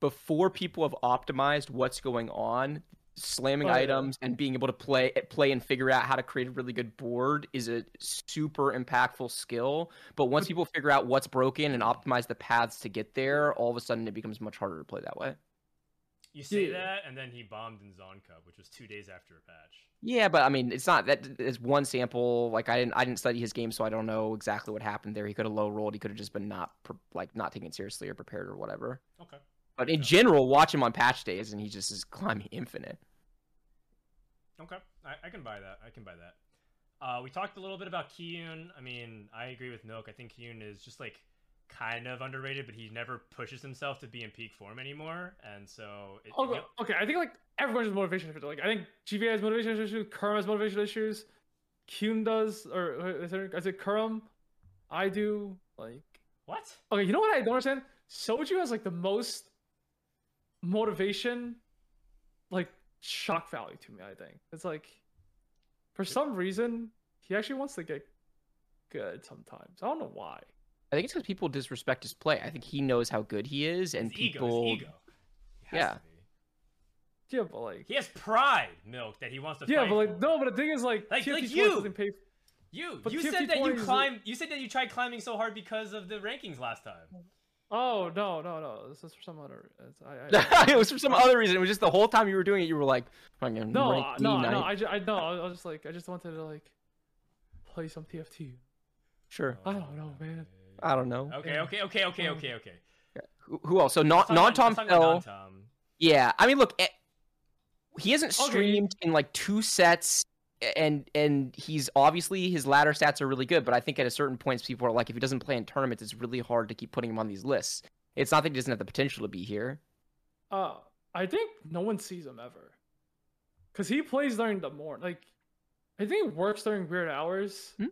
before people have optimized what's going on, slamming Oh, uh, yeah. items and being able to play play and figure out how to create a really good board is a super impactful skill. But once people figure out what's broken and optimize the paths to get there, all of a sudden it becomes much harder to play that way. You say Yeah. that, and then he bombed in Zon Cup, which was two days after a patch. Yeah, but I mean, it's not that is one sample. Like I didn't, I didn't study his game, so I don't know exactly what happened there. He could have low rolled. He could have just been not like not taken seriously or prepared or whatever. Okay. But in general, watch him on patch days, and he just is climbing infinite. Okay. I, I can buy that. I can buy that. Uh, we talked a little bit about Kiyoon. I mean, I agree with Milk. I think Kiyoon is just like kind of underrated, but he never pushes himself to be in peak form anymore, and so it, Okay, you know- okay, I think like everyone's has motivation issues. Like I think GVA has motivation issues, Kurum has motivation issues, Kuhn does, or is, there, is it Kurum? I do. Like what? Okay, you know what I don't understand? Soju has like the most motivation, like shock value to me. I think it's like, for some reason, he actually wants to get good sometimes. I don't know why. I think it's because people disrespect his play. I think he knows how good he is, and his ego. people. His ego. Yeah. Yeah, but like, He has pride, Milk, that he wants to yeah, fight but like, for. no, but the thing is like, Like- like you. pay. You But you TFT said that you 20 is a- climbed. You said that you tried climbing so hard because of the rankings last time. Oh no no no! This is for some other. It's, I, I, it was for some other reason. It was just the whole time you were doing it, you were like, fucking no rank uh, no no! I, ju- I no. I was just like I just wanted to like play some TFT. Sure. I don't know, man. I don't know. Okay, okay, okay, okay, okay, okay. Who, who else? So not Let's non Tom let's talk about fell. Yeah, I mean, look, eh, he hasn't Okay. streamed in like two sets, and and he's obviously his ladder stats are really good. But I think at a certain points, people are like, if he doesn't play in tournaments, it's really hard to keep putting him on these lists. It's not that he doesn't have the potential to be here. Uh, I think no one sees him ever, cause he plays during the morning. Like, I think he works during weird hours, Hmm?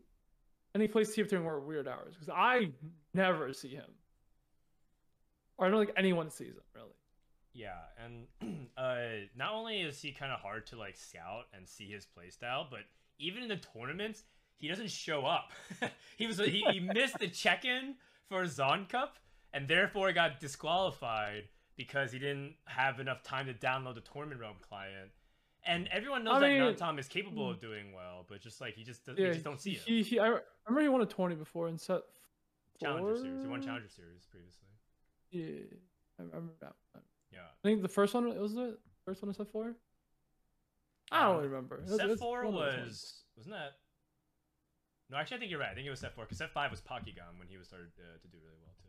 and he plays TFT during more weird hours. Cause I never see him, or I don't think anyone sees him really. Yeah, and uh, not only is he kind of hard to like scout and see his playstyle, but even in the tournaments, he doesn't show up. he was he, he missed the check-in for Zon Cup, and therefore got disqualified because he didn't have enough time to download the Tournament Realm client. And everyone knows I that Non-Tom is capable of doing well, but just like he just does, we just don't see him. he, he, I remember he won a twenty before in set Challenger series, he won Challenger series previously. Yeah, I I remember that. I think the first one was the first one in set four. I don't Uh, remember. It was- Set it's four one of those ones. was wasn't that? No, actually, I think you're right. I think it was set four because set five was Pokygon when he was started uh, to do really well too.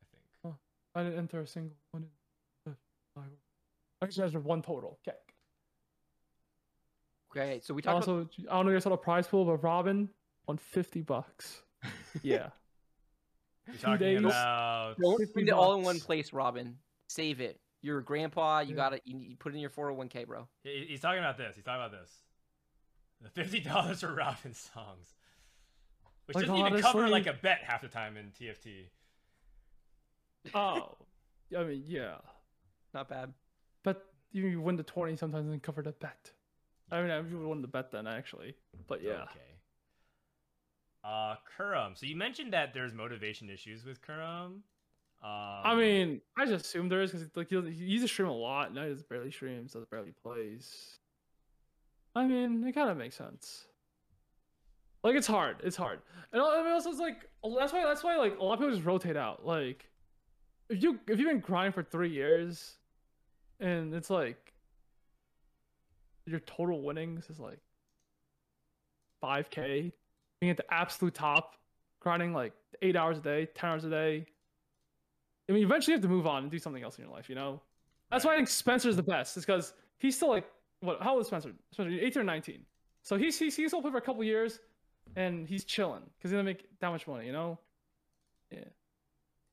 I think. I didn't enter a single one. In the five. Actually, there's one total. Okay. Okay, so we talked about Also, I don't know if you saw the prize pool, but Robin won fifty bucks. Yeah. You're Two talking days. about. don't 50 spend it all in one place, Robin. Save it. You're a grandpa. You Yeah. got to You, you put it in your 401k, bro. he- He's talking about this. He's talking about this. The fifty dollars for Robin songs, which Like, doesn't even cover like a bet half the time in TFT. Oh, I mean, yeah. Not bad. But you, you win the twenty sometimes and cover the bet. I mean, I would win the bet then actually. But yeah. Okay. Uh, Kurum. So you mentioned that there's motivation issues with Kurum. Um, I mean, I just assume there is because like he, he used to stream a lot, and now he just barely streams, does barely plays. I mean, it kind of makes sense. Like it's hard, it's hard, and I mean, also it's like that's why that's why like a lot of people just rotate out. Like, if you if you've been grinding for three years, and it's like your total winnings is like five k, being at the absolute top, grinding like eight hours a day, ten hours a day. I mean, eventually you have to move on and do something else in your life, you know? That's why I think Spencer's the best, is because he's still like, what, how old is Spencer? Spencer, 18 or 19. So he's, he's, he's still play for a couple years and he's chilling because he to make that much money, you know? Yeah.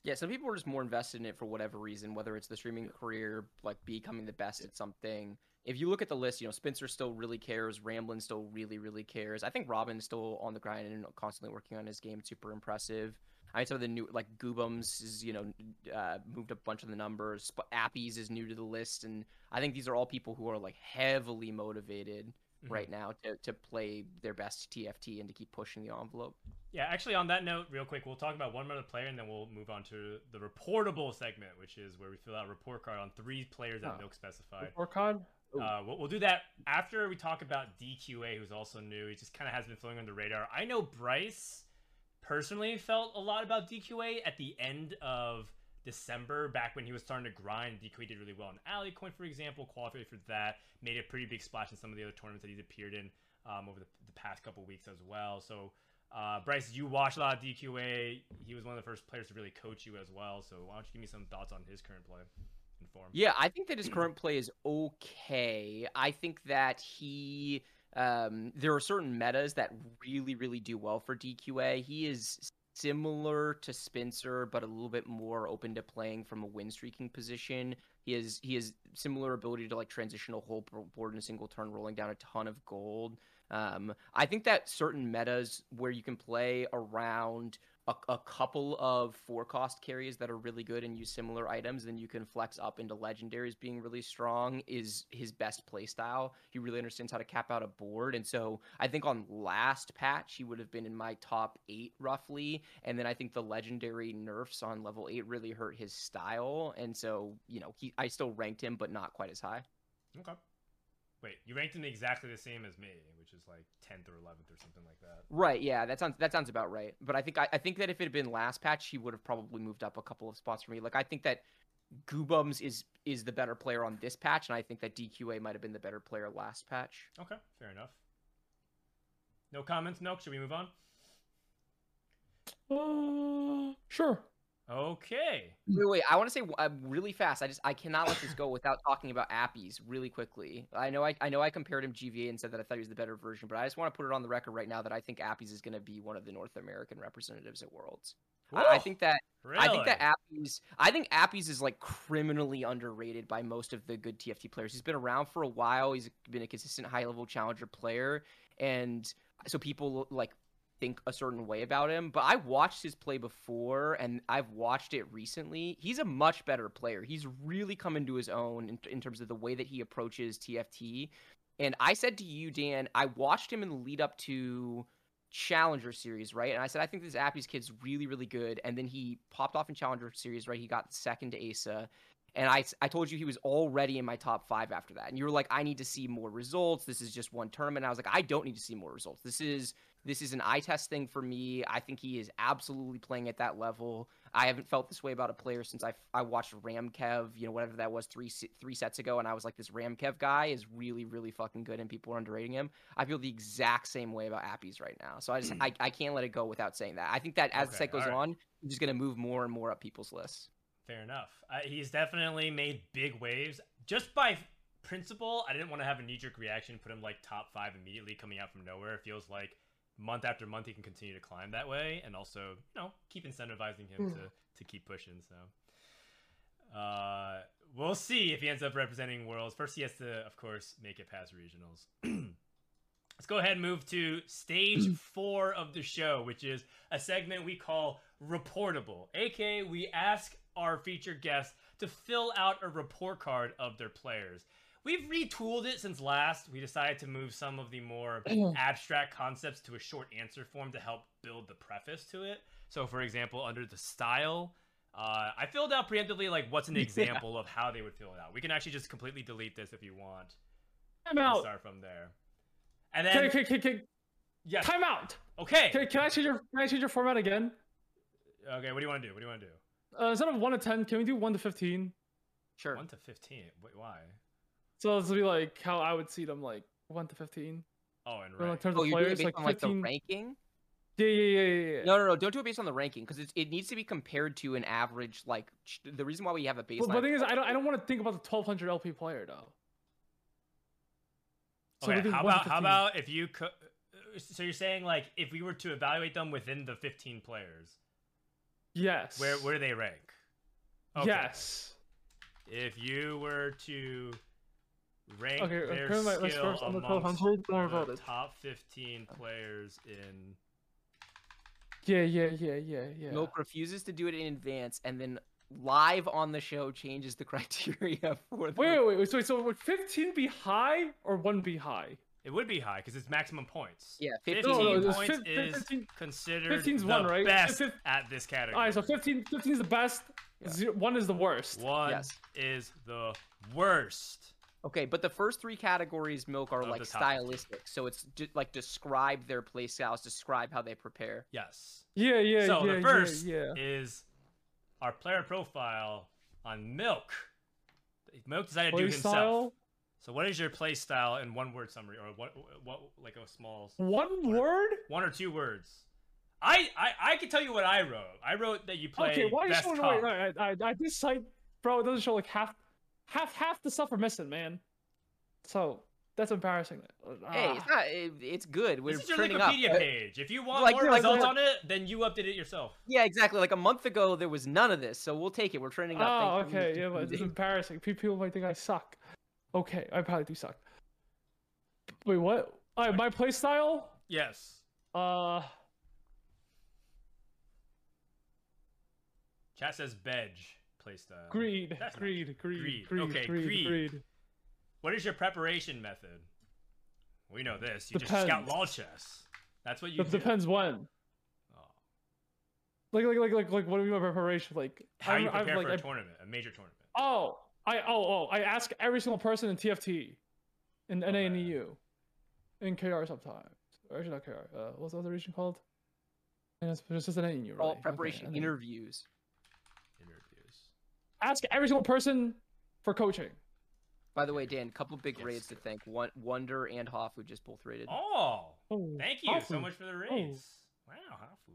Yeah, some people are just more invested in it for whatever reason, whether it's the streaming career, like becoming the best at something. If you look at the list, you know, Spencer still really cares, Ramblin still really, really cares. I think Robin's still on the grind and constantly working on his game. Super impressive. I mean, some of the new, like Goobums is, you know, uh, moved a bunch of the numbers. Sp- Appies is new to the list. And I think these are all people who are like heavily motivated Mhm. right now to, to play their best TFT and to keep pushing the envelope. Yeah, actually, on that note, real quick, we'll talk about one other player, and then we'll move on to the reportable segment, which is where we fill out a report card on three players that Oh. Milk specified. Or COD? Uh, we'll, we'll do that after we talk about DQA, who's also new. He just kind of has been floating on the radar. I know Bryce personally felt a lot about DQA at the end of December, back when he was starting to grind. DQA did really well in Alicoin, for example, qualified for that, made a pretty big splash in some of the other tournaments that he's appeared in um, over the, the past couple weeks as well. So, uh, Bryce, you watched a lot of DQA. He was one of the first players to really coach you as well. So, why don't you give me some thoughts on his current play form? Yeah, I think that his current play is okay. I think that he um there are certain metas that really really do well for DQA. He is similar to Spencer but a little bit more open to playing from a win streaking position. He has he has similar ability to like transition a whole board in a single turn rolling down a ton of gold. Um I think that certain metas where you can play around a, a couple of four cost carries that are really good and use similar items, then you can flex up into legendaries being really strong is his best play style. He really understands how to cap out a board. And so I think on last patch, he would have been in my top eight roughly. And then I think the legendary nerfs on level eight really hurt his style. And so, you know, he I still ranked him, but not quite as high. Okay. Wait, you ranked him exactly the same as me, which is like 10th or 11th or something like that. Right, yeah, that sounds that sounds about right. But I think I, I think that if it had been last patch, he would have probably moved up a couple of spots for me. Like I think that Goobums is is the better player on this patch, and I think that DQA might have been the better player last patch. Okay, fair enough. No comments, Milk. Should we move on? Uh, sure. Okay. Wait, wait, I want to say uh, really fast. I just I cannot let this go without talking about Appies really quickly. I know I, I know I compared him GVA and said that I thought he was the better version, but I just want to put it on the record right now that I think Appies is going to be one of the North American representatives at Worlds. I, I think that really? I think that Appies I think Appies is like criminally underrated by most of the good TFT players. He's been around for a while. He's been a consistent high level challenger player, and so people like think a certain way about him. But I watched his play before, and I've watched it recently. He's a much better player. He's really come into his own in, in terms of the way that he approaches TFT. And I said to you, Dan, I watched him in the lead up to Challenger Series, right? And I said, I think this Appies kid's really, really good. And then he popped off in Challenger Series, right? He got second to Asa. And I, I told you he was already in my top five after that. And you were like, I need to see more results. This is just one tournament. I was like, I don't need to see more results. This is this is an eye test thing for me. I think he is absolutely playing at that level. I haven't felt this way about a player since I, I watched Ramkev, you know, whatever that was three three sets ago, and I was like, this Ramkev guy is really really fucking good, and people are underrating him. I feel the exact same way about Appies right now. So I just I, I can't let it go without saying that. I think that as the Okay, set goes alright. on, he's just gonna move more and more up people's lists. Fair enough. Uh, he's definitely made big waves. Just by principle, I didn't want to have a knee jerk reaction, put him like top five immediately coming out from nowhere. It feels like month after month he can continue to climb that way, and also you know keep incentivizing him Hmm. to to keep pushing. So. Uh, we'll see if he ends up representing Worlds. First, he has to, of course, make it past regionals. Let's go ahead and move to stage four of the show, which is a segment we call Reportable. aka, we ask our featured guests to fill out a report card of their players. We've retooled it since last. We decided to move some of the more abstract concepts to a short answer form to help build the preface to it. So, for example, under the style, uh, I filled out preemptively like what's an Yeah. example of how they would fill it out. We can actually just completely delete this if you want. Time and out. start from there. And Can, then, can, can, can, yes, time out. okay, Can, can I change your can I change your format again? okay. What do you want to do? What do you want to do? Uh, instead of one to ten, can we do one to fifteen? Sure. One to fifteen. Wait, why? So this will be like how I would see them, like one to fifteen. Oh, and Or, like, right. in terms Oh, of you're doing it players, based like on like the ranking? yeah, yeah, yeah, yeah, yeah. No, no, no. Don't do it based on the ranking because it needs to be compared to an average. Like ch- the reason why we have a baseline. But the thing is, I don't, I don't want to think about the 1200 LP player though. So Okay, how about how about if you could? Uh, so you're saying like if we were to evaluate them within the 15 players, Yes. where where do they rank? Okay. Yes. If you were to rank Okay, their currently my- my skill scores on the amongst 1200, don't the it. top 15 players in Yeah, yeah, yeah, yeah, yeah. Milk refuses to do it in advance, and then live on the show changes the criteria for the. Wait, wait, wait. So, so would 15 be high or one be high? It would be high because it's maximum points. Yeah, 15 15. No, no, points fif- is 15 considered 15's the one, right? best Fif- at this category. All right, so 15, 15 is the best. Yeah. Zero, one is the worst. One Yes. is the worst. Okay, but the first three categories, Milk, are Of like the top. stylistic. So it's d- like describe their play styles, describe how they prepare. Yes. Yeah, yeah, yeah. so yeah, the first yeah, yeah. is our player profile on Milk. Milk decided to do Play himself. style. So what is your play style in one word summary or what what like a small One word? one or two words? I I I can tell you what I wrote. I wrote that you play okay, why are you best showing comp. wait, wait, I, I, I, this site, bro, it doesn't show like half, half, half the stuff we're missing, man. So that's embarrassing. Hey, it's not. It, it's good. We're This is your trending up. Wikipedia Uh, page. If you want like- more like results the- on it, then you update it yourself. Yeah, exactly. Like a month ago, there was none of this, so we'll take it. We're trending up. Oh, Thanks for okay, yeah, but it's embarrassing. People might think I suck. Okay, I probably do suck. Wait, what? All right, my play style. Yes. Uh, Chat says Bedge playstyle. greed, That's not- greed, greed, Greed. greed, Okay, greed, greed. greed. What is your preparation method? We know this. You just scout Depends. lol chess. That's what you It do. depends when. Oh. Like, like, like, like, like, what do you mean by preparation? Like, How I'm- you I'm, prepare like, for a I- tournament, a major tournament. Oh, I oh oh I ask every single person in TFT in NA and EU, in KR sometimes. Or actually not KR. Uh, what's the other region called? And it's, it's just NA and EU. All Really. Okay, preparation NA. interviews. Interviews. Ask every single person for coaching. By the way, Dan, a couple big Yes. raids to thank. One, Wonder and Hafu just both raided. Oh, Oh, thank you so much for the oh. raise. Wow, Hafu.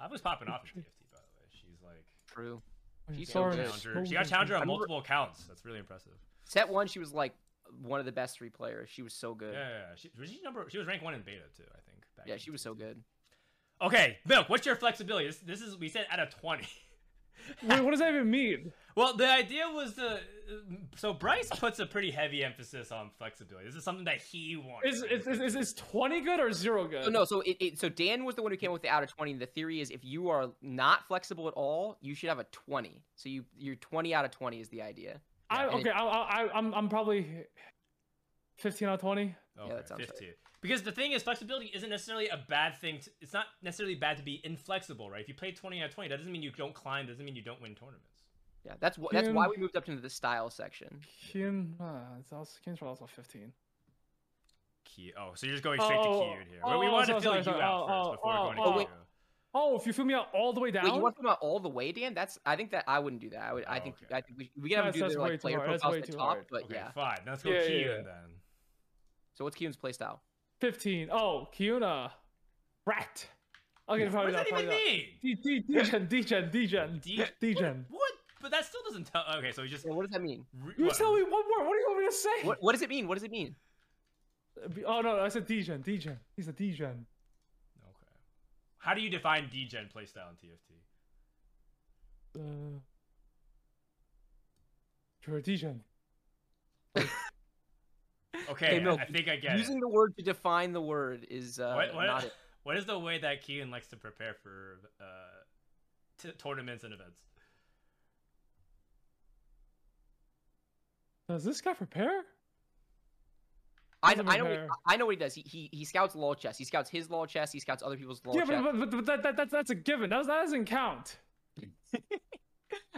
Hafu's popping off in TFT, by the way. She's like True. Oh, She's so good. challenger. She got challenger on multiple accounts. That's really impressive. Set one, she was like one of the best three players. She was so good. Yeah, yeah, yeah. She, was she number? She was ranked one in beta too, I think. back Yeah, she was so good. Okay, Milk. What's your flexibility? This, this is we said out of twenty. Wait, what does that even mean? Well, the idea was to. So Bryce puts a pretty heavy emphasis on flexibility. This is something that he wants. Is is, is, is, is 20 good or zero good? So no, so it, it so Dan was the one who came up with the out of twenty. The theory is if you are not flexible at all, you should have a twenty. So you you're twenty out of twenty is the idea. I, and it- okay, I, I, I'm I'm probably 15 out of 20. Okay, that sounds right. 15. Because the thing is, flexibility isn't necessarily a bad thing. To, it's not necessarily bad to be inflexible, right? If you play 20 out of 20, that doesn't mean you don't climb. Doesn't mean you don't win tournaments. Yeah, that's wh- that's why we moved up into the style section. Keen, uh, it's also Keen's also 15. Key. Oh, so you're just going straight Oh, to Keyed here. oh, we wanted sorry, to fill sorry, you sorry. out Oh, first oh, before oh, going to oh, Key. wait. Oh, if you fill me out all the way down. Wait, you want to fill me out all the way, Dan? That's I think that I wouldn't do that. I would. I Oh, think okay. I think we, we can have That's- them do that's their like player hard, profiles at the top, hard. but Okay, yeah. fine. Let's go Yeah, yeah, yeah. then. So what's Keen's playstyle? 15. Oh, Kiuna. Rat. Okay, What probably does that not. even Probably not. mean? D- D- D-gen, D-gen, D-gen, D- D-gen. What? But that still doesn't tell. Okay, so he just. Yeah, what does that mean? re- You what, tell me one more. What do you want me to say? What what does it mean? What does it mean? Oh no, I said D-gen, D-gen. He's a D-gen. Okay. How do you define degen playstyle in TFT? Uh, you're a D-gen. Okay, I- Milk, I think I get it. Using the word to define the word is uh, what, what, not it. what is the way that Kean likes to prepare for uh, t- tournaments and events? Does this guy prepare? I, I know what. I know what he does. He, he he scouts lol chess. He scouts his lol chess. He scouts other people's lol yeah, chess. but, but, but that, that, that's that's a given. That, that doesn't count.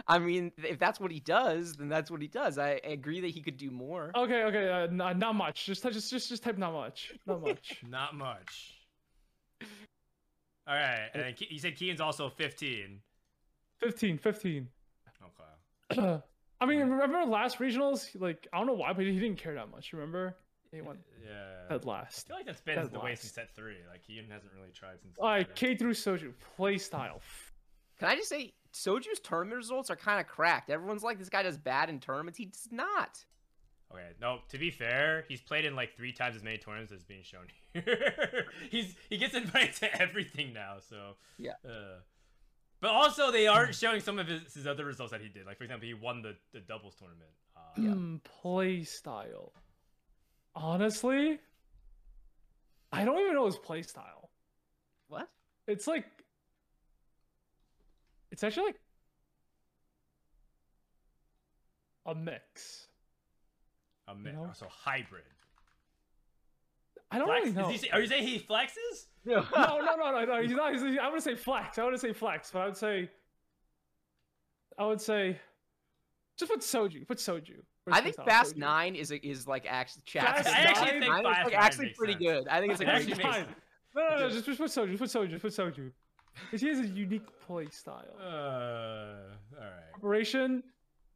I mean, if that's what he does, then that's what he does. I, I agree that he could do more. Okay, okay, uh, n- not much. Just just just just type not much. Not much. Not much. All right, and then Ke- you said Kean's also 15. 15, 15. Okay. I mean, remember last regionals? Like, I don't know why, but he didn't care that much. Remember? He went Yeah. at I last. feel like that's been That the way last. since set three. Like Kean hasn't really tried since. All right, k3soju play style. Can I just say, Soju's tournament results are kind of cracked. Everyone's like, this guy does bad in tournaments. He does not. Okay, no. To be fair, he's played in like three times as many tournaments as being shown here. he's he gets invited to everything now. So Yeah. Uh, but also, they aren't showing some of his, his other results that he did. Like for example, he won the, the doubles tournament. Uh, Yeah. Hmm, play style. Honestly, I don't even know his play style. What? It's like, it's actually like a mix. a mi- know? Oh, so hybrid. I don't Flex? really know. Is he, are you saying he flexes? no, no, no, no, no. He's not. He's, I would say flex. I would say flex, but I would say, I would say, just put soju. Put soju. Where's I think Fast Soju. Nine is a, is like actually chat. Fast I actually Nine? think Nine is, Fast like, Nine actually makes pretty sense. good. I think it's a It great actually choice. makes Fine. sense. No, no, no. Just, just put soju. Just put soju. Just put soju. Because he has a unique play style. Uh, all right. Operation,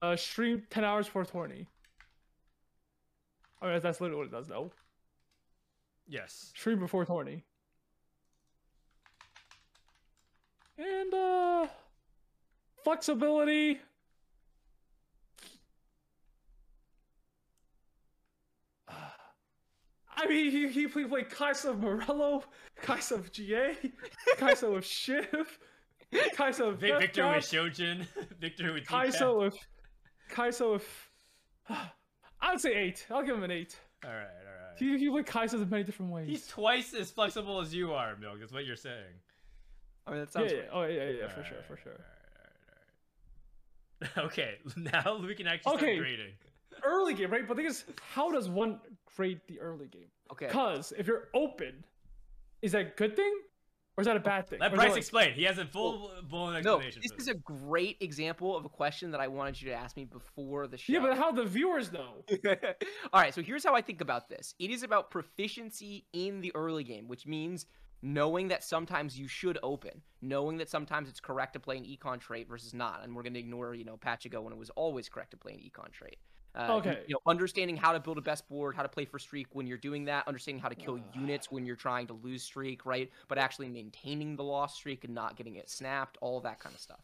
uh, stream ten hours for tourney. I mean, that's literally what it does, though. Yes. Stream before tourney. And uh, flexibility. I mean, he, he played like Kaisa of Morello, Kaisa of GA, Kaisa of Shiv, Kaisa of Vic- Viktor with Shojin. Viktor with Kaisa Kaisa. with Kaisa with. I'd say eight. I'll give him an eight. All right, all right. He he played Kaisa in many different ways. He's twice as flexible as you are, Milk. That's what you're saying. I mean, that sounds. yeah, oh yeah, yeah, yeah, for All sure, for sure. right, all right, all right. Okay, now we can actually Okay. start grading. Early game, right? But the thing is, how does one grade the early game? Okay. Because if you're open, is that a good thing Or is that a bad thing? Let Or Bryce that, like- explain. He has a full blown No, this for is a great example of a question that I wanted you to ask me before the show. Yeah, but how the viewers know? All right, so here's how I think about this. It is about proficiency in the early game, which means knowing that sometimes you should open, knowing that sometimes it's correct to play an econ trait versus not, and we're going to ignore, you know, Pachigo when it was always correct to play an econ trait. Uh, Okay. You know, understanding how to build a best board, how to play for streak when you're doing that, understanding how to kill Uh. units when you're trying to lose streak, right? But actually maintaining the lost streak and not getting it snapped, all that kind of stuff.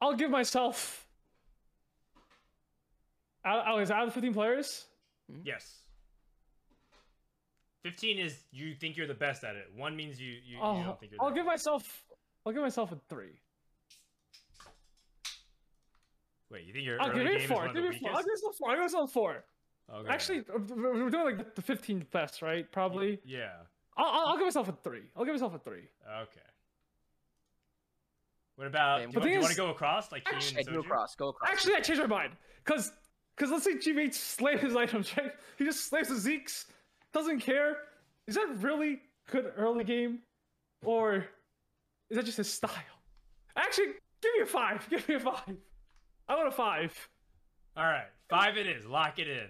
I'll give myself. Out, out, is out of 15 players? Yes. 15 is you think you're the best at it. One means you you, you Oh, don't think you're. I'll the give myself. I'll give myself a three. Wait, you think your I'll early give me game is four. one of Give the me four. I'll weakest? give myself four. I'll give myself four. Okay. Actually, uh, we're we're doing like the 15 best, right? Probably. Yeah. I'll, I'll, I'll give myself a three. I'll give myself a three. Okay. What about? Okay, do you, The want, do you want to go across like Keen Actually- and Yeah, go across, go across. Actually, I changed my mind. Cause, cause let's say GBH slays his items, right? He just slays the Zeke's, doesn't care. Is that really good early game, or is that just his style? Actually, give me a five. Give me a five. I want a five. All right, five it is. Lock it in.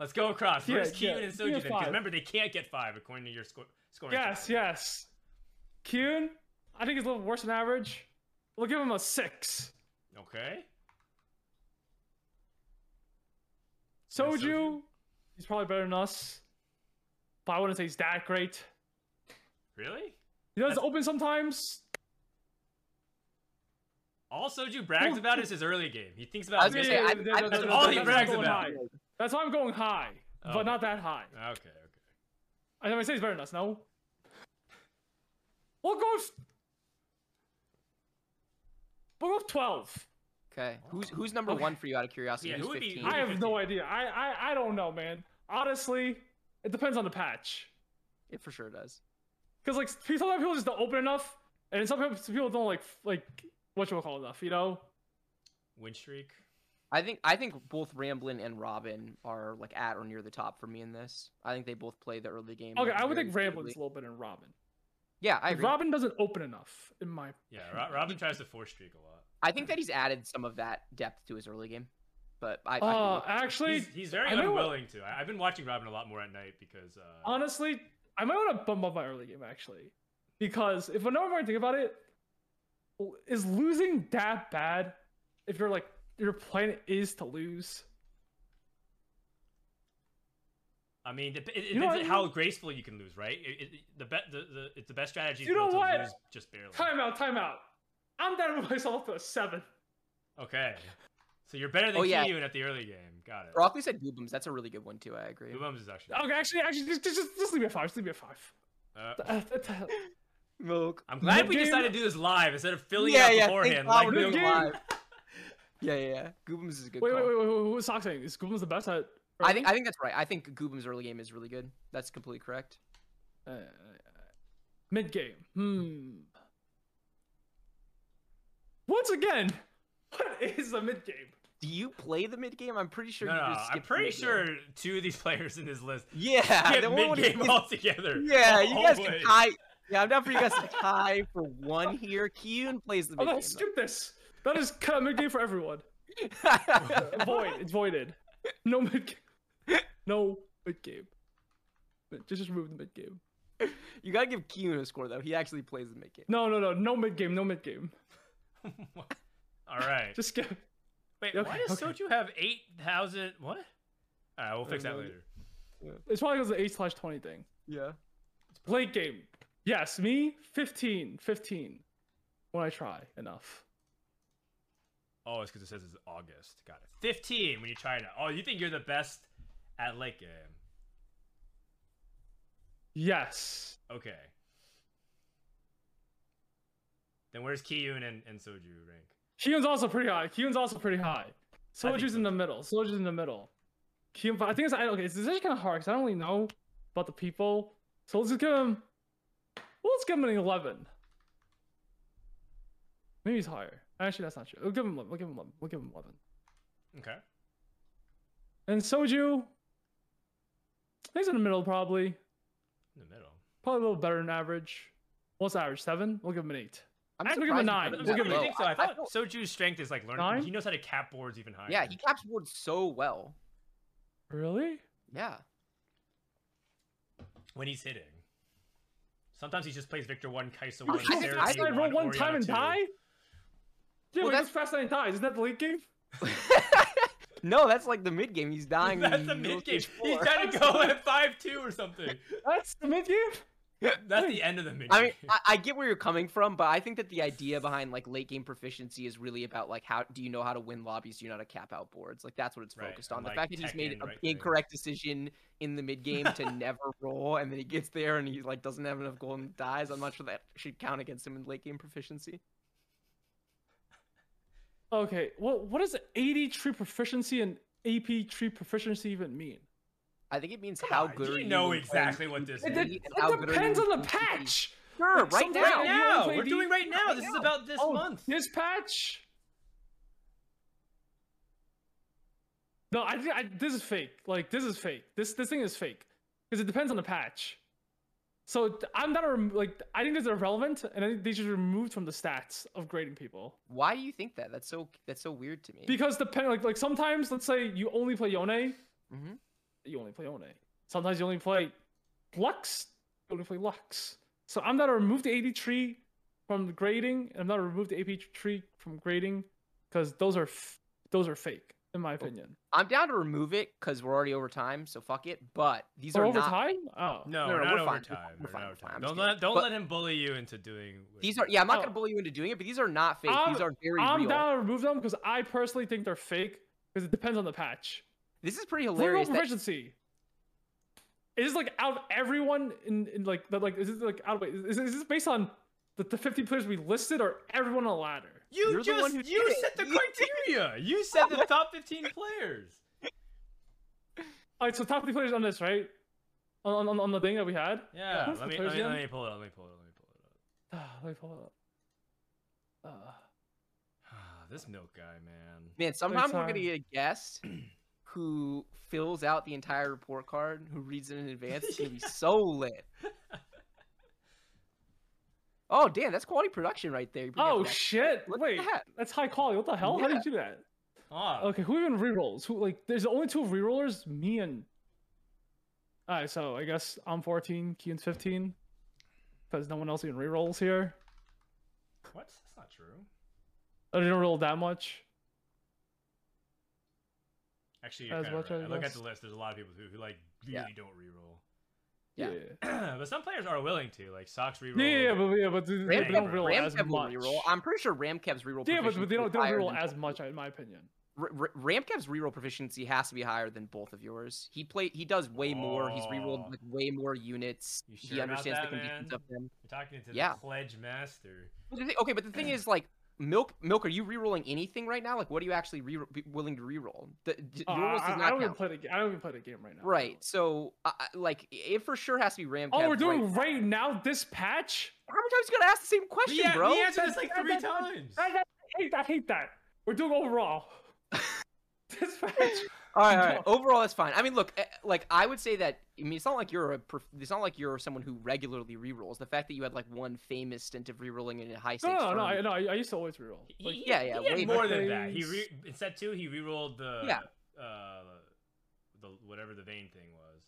Let's go across. Yeah, Where's yeah, and give Soju then? Because remember they can't get five according to your score scoring. Yes, yes. Kiyoon, I think he's a little worse than average. We'll give him a six. Okay. Soju, Soju? he's probably better than us, but I wouldn't say he's that great. Really? He does That's- open sometimes. All Soju brags about is his early game. He thinks I about was gonna his say, I- Yeah, I- that's all he brags why I'm about. going high. That's why I'm going high, Oh. but not that high. Oh, okay, okay. I never say he's better than us. No. We'll go. With, we'll go twelve. Okay, oh. who's who's number Okay. one for you out of curiosity? Yeah, who's who would 15? who would I have 15? no idea. I, I I don't know, man. Honestly, it depends on the patch. It for sure does. Cause like sometimes people just don't open enough, and some people, some people don't like like what you call enough. You know. Win streak. I think I think both Ramblin and Robin are like at or near the top for me in this. I think they both play the early game. Okay, I would think Ramblin's smoothly. a little bit in Robin. Yeah, I agree. Robin doesn't open enough in my. Yeah, Ro- Robin tries to force streak a lot. I think that he's added some of that depth to his early game, but I. Uh, I actually, He's, he's very I know- unwilling to. I, I've been watching Robin a lot more at night because. Uh, honestly, I might want to bump up my early game actually, because if I know more think about it, is losing that bad? If you're like your plan is to lose, I mean, it, it, it You know depends what how graceful you can lose, right? It, it, the, be, the, the, it's the best strategy. You know to what? lose just barely. timeout, timeout. I'm down to myself to a seven. Okay. So you're better than Oh, yeah. Kiyoon at the early game. Got it. Broccoli said Goobums. That's a really good one too. I agree. Ubums is actually. Okay, actually, actually, just just, just leave me a five. Just leave me a five. Uh, Uh, uh, uh, Milk. I'm glad we Mid-game? decided to do this live instead of filling yeah, it yeah. out beforehand. thank Like we're doing live. Yeah, yeah, yeah. Goobums is a good. wait, wait, call. wait, wait, wait, who's Sock saying? Is Gooble's the best at? I think I think that's right. I think Goobums early game is really good. That's completely correct. Uh, mid game. Hmm. Once again, what is a mid game? Do you play the mid game? I'm pretty sure No, you no, just I'm skipped the pretty sure two of these players in this list Yeah, get mid game altogether. Yeah, you guys can Always. Tie. Yeah, I'm down for you guys to tie for one here. Kiyoon plays the Oh mid no, game. skip this. That is cut out mid game for everyone. Void. It's voided. No mid. No mid game. Just just remove the mid game. you gotta give Kiyoon a score though. He actually plays the mid game. No, no, no, no mid game. No mid game. All right. Just skip. Wait, okay, why does okay. Soju have 8,000? What? All right, we'll fix uh, that know. later. It's probably because of the eight slash twenty thing. Yeah. It's late game. Yes, me 15, 15. When I try enough. Oh, it's because it says it's August. Got it. 15 when you try it. Oh, you think you're the best at late game? Yes. Okay. Then where's Kiyoon and, and Soju rank? Kiyoon's also pretty high. Kiyoon's also pretty high. Soju's so, in the middle. Soju's in the middle. Kiyoon, I think it's I- okay. It's actually kind of hard because I don't really know about the people. So let's just give him. Well, let's give him an eleven. Maybe he's higher. Actually, that's not true. We'll give him. 11. We'll give him. 11. We'll give him eleven. Okay. And Soju. He's in the middle probably. In the middle. Probably a little better than average. What's average? Seven? We'll give him an eight. I'm I'd give him a nine. he We'll give him I a low. think so. I I thought don't- Soju's strength is like learning. Nine? He knows how to cap boards even higher. Yeah, he caps boards so well. Really? Yeah. when he's hitting. Sometimes he just plays Viktor one, Kaisa Oh, one, shit, Sarah fast T nine roll one Orianna time and two. die? Yeah, Well, well, that's- that's fast nine dies. Isn't that the late game? no, that's like the mid game. He's dying. That's the middle mid game. stage He's four. gotta go at five two or something. That's the mid game. That's the end of the mid game. I mean, I, I get where you're coming from, but I think that the idea behind like late game proficiency is really about like how do you know how to win lobbies? Do you know how to cap out boards? Like that's what it's Right, focused and, on. The like, fact that he's made in an right things. incorrect decision in the mid game to never roll, and then he gets there and he like doesn't have enough gold and dies. I'm not sure that should count against him in late game proficiency. Okay, well, what does AD tree proficiency and AP tree proficiency even mean? I think it means Come how on, good you are know in exactly what this It, is. PvP it, and how good are you depends on the patch. Sure, Like, right sometimes now. right now, we're D- doing right now. right This is about this Oh, month. This patch. No, I, think I this is fake. Like this is fake. This this thing is fake because it depends on the patch. So I'm not a, rem- like I think this is irrelevant, and I think they should be removed from the stats of grading people Why do you think that? That's so that's so weird to me. because depend like like sometimes let's say you only play Yone, Mhm. You only play Yone. Sometimes you only play Lux, you only play Lux. So I'm not going to remove the AD tree from the grading, and I'm not going to remove the AP tree from grading because those are f- those are fake in my oh, opinion. I'm down to remove it because we're already over time, so fuck it. But these Or are over not. time? Oh. No, No, we're no, not we're over fine. We're time. fine, We're we're fine, we're fine. Don't let don't But- let him bully you into doing. These are yeah. I'm not Oh. gonna bully you into doing it, but these are not fake. I'm- these are very I'm real. down to remove them because I personally think they're fake because it depends on the patch. This is pretty hilarious. that- proficiency. Is this like out of everyone in, in like the, like is this like out of wait is, is this based on the, the 50 players we listed or everyone on the ladder? You You're the just one who you did set the criteria. You said the top 15 players. All right, so top 50 players on this, right? On, on, on the thing that we had. Yeah, who's let me, let me let me pull it up. Let me pull it up. Let me pull it up. Ah, let me pull it up. Uh, Ah, this milk guy, man. Man, sometime we're time. gonna get a guest who fills out the entire report card, who reads it in advance. It's gonna be so lit. Oh damn, that's quality production right there. You bring up oh that- shit! Look Wait, that. that's high quality. What the hell? How did you do that? Ah, Okay, who even rerolls? Who like? There's only two rerollers. Me and. All right, so I guess I'm 14, Kean's 15, because no one else even rerolls here. what? That's not true. I didn't roll that much. Actually, you're kind of right. I look at the list. There's a lot of people who, who like really Yeah. don't reroll. Yeah. but some players are willing to, like Sox reroll. Yeah, yeah, yeah, but yeah, but they, they Ramkev, don't reroll as Ramkev will much. reroll. I'm pretty sure Ramkev's reroll. Proficiency. Yeah, but, but they don't is they don't higher reroll as much, in my opinion. R- R- Ramkev's reroll proficiency has to be higher than both of yours. He play he does way more. He's Oh. rerolled like way more units. You he sure about understands that, the conditions man? of them. You're talking to Yeah. the pledge master. But the thing- okay, but the thing is, like, Milk, Milk, are you rerolling anything right now? Like, what are you actually re- willing to reroll? The, d- Uh, yours I, does I not don't even play the ga- I don't even play the game right now. Right. So, uh, like, it for sure has to be Ramkev. Oh, we're doing Right. right now this patch. How many times you gotta ask the same question, Yeah, bro? he answered this like three that- times. I, I hate I hate that. We're doing overall. this patch. All right, all right. Overall, that's fine. I mean, look, eh, like I would say that. I mean, it's not like you're a. It's not like you're someone who regularly rerolls. The fact that you had like one famous stint of rerolling in a high No, stakes. no, no, I, no. I, I used to always reroll. Like, he- yeah, yeah, he had way more back than that. He re- in set two, he rerolled the Yeah. uh, the whatever the vein thing was,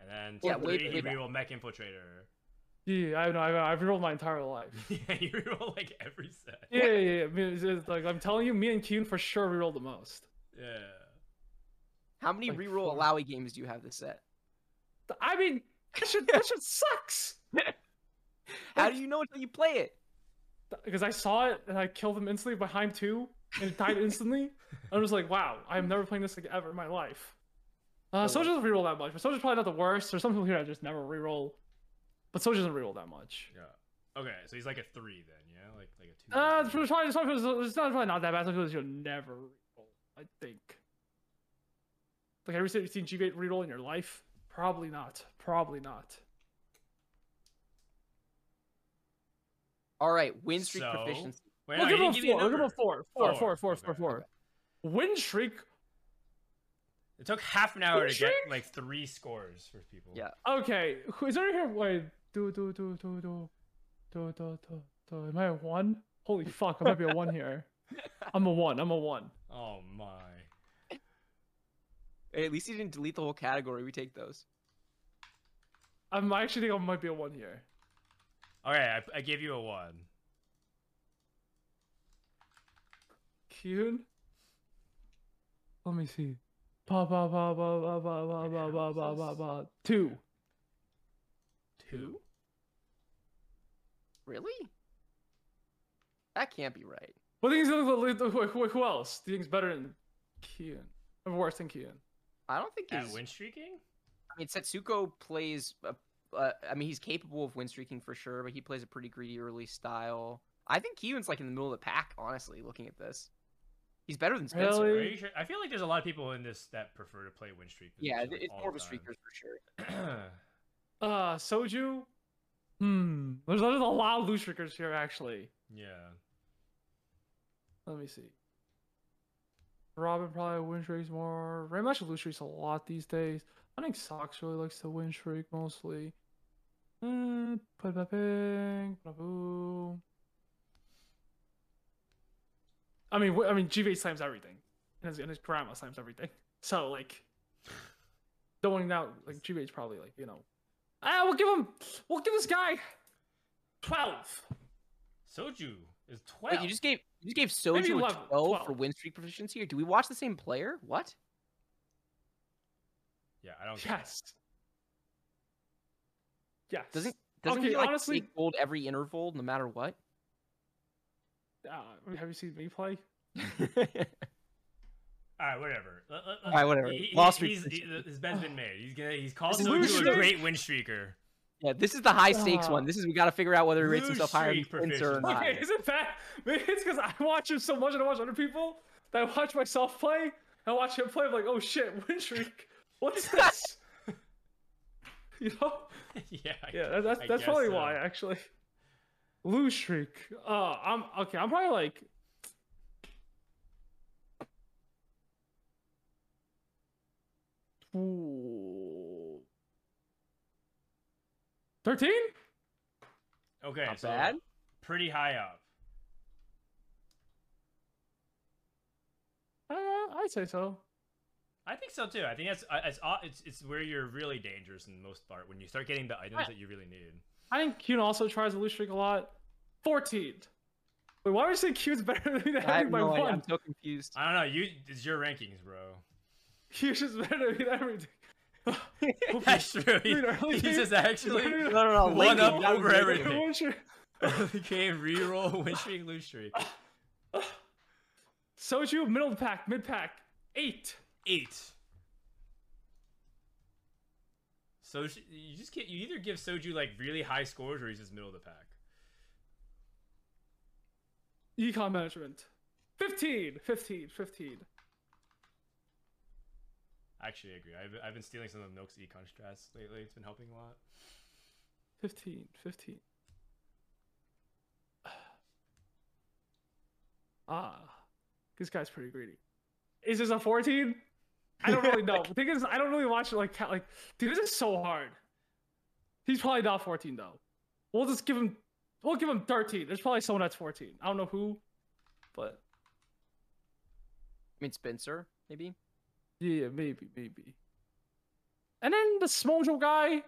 and then Yeah, set way- three, way he back. rerolled mech infiltrator. yeah, I know. I, I've rerolled my entire life. yeah, he rerolled like every set. Yeah, yeah, yeah. I mean, it's, it's like I'm telling you, me and Keen for sure rerolled the most. Yeah. How many like reroll four. Alawi games do you have this set? I mean, that shit, that shit sucks. How do you know until you play it? Because I saw it and I killed him instantly behind two and it died instantly. I was like, wow, I'm never playing this like ever in my life. Uh, So Soju doesn't reroll that much, but Soju's probably not the worst. There's some people here that just never reroll, but Soju doesn't reroll that much. Yeah. Okay, so he's like a three then, yeah, like like a two. Uh, it's probably, it's probably, it's not probably not that bad because you'll never reroll. I think. Like, have you ever seen G8 reroll in your life? Probably not. Probably not. All right, win streak so... proficiency. Wait, we'll, give him four. we'll give him four. Four, four, four, four, okay. four, four. Okay. Win streak. It took half an hour to streak? get like three scores for people. Yeah. Okay. Is there here? Wait. Do do do do do do do do. do. Am I a one? Holy fuck! I might be a one here. I'm a one. I'm a one. Oh my. Hey, at least he didn't delete the whole category. We take those. I'm actually think I might be a one here. All right, I, I give you a one. Kiyoon. Let me see. Ba ba ba ba ba ba ba ba ba ba ba ba. Two. Two? Really? That can't be right. What do you think? Who, who, who else do you think's better than Kiyoon? Or worse than Kiyoon? I don't think At he's. win streaking? I mean, Setsuko plays. A, uh, I mean, he's capable of win streaking for sure, but he plays a pretty greedy early style. I think Kiyoon's like in the middle of the pack. Honestly, looking at this, he's better than Spencer. Really? Are you sure? I feel like there's a lot of people in this that prefer to play win streak. Yeah, like, it's more of a the time. streakers for sure. Uh, Soju. Hmm. There's, there's a lot of loose streakers here actually. yeah. Let me see. Robin probably win streaks more. Ray actually lose streaks a lot these days. I think Sox really likes to win streak mostly. Mm, put that ping. I mean, I mean, GV slams everything, and his, and his grandma slams everything. So like, throwing out like GV's probably like you know, ah, we'll give him, we'll give this guy twelve. Soju is 12. Wait, you just gave you just gave Soju a 12, 12. for win streak proficiency. Or do we watch the same player? What? yeah, I don't. Yes. Yes. Doesn't doesn't Okay, he like honestly- take gold every interval, no matter what? Uh, have you seen me play? All right, whatever. Let- let- All right, whatever. He, he- Lost he's, he, his bed's been made. He's gonna. He's called Soju a great win streaker. Yeah, this is the high stakes Ah. one. This is we got to figure out whether he rates himself higher than streak Spencer or not. Okay, is it bad? Maybe it's because I watch him so much and I watch other people that I watch myself play. I watch him play. I'm like, oh shit, win streak. What is this? you know? yeah. I Yeah, that- that's I that's guess probably so. why actually. Lose streak. Uh, I'm okay. I'm probably like. Ooh. Thirteen? Okay, Not so bad. pretty high up. Uh, I'd say so. I think so too. I think that's uh, it's it's it's where you're really dangerous in the most part when you start getting the items I- that you really need. I think Kuhn also tries to lose streak a lot. 14. Wait, why would you say Kuhn's better than me I have no one? I'm so confused. I don't know. You it's your rankings, bro. Kuhn's just better than me than everything. That's true. He, Dude, he's game- just actually No, no, no. one Lincoln, up you over everything. him. One streak. early game reroll win streak lose streak. Soju, middle of the pack, mid pack, 8. Eight. So you just can't. you either give Soju like really high scores or he's just middle of the pack. Econ management. 15. 15. 15. Actually, I agree. I've, I've been stealing some of Milk's econ strats lately. It's been helping a lot. 15. 15. Ah. This guy's pretty greedy. Is this a 14? I don't really know. the thing is, I don't really watch it like ca- like. Dude, this is so hard. He's probably not 14 though. We'll just give him. We'll give him 13. There's probably someone that's 14. I don't know who, but I mean Spencer, maybe. Yeah, maybe, maybe. And then the Smojo guy.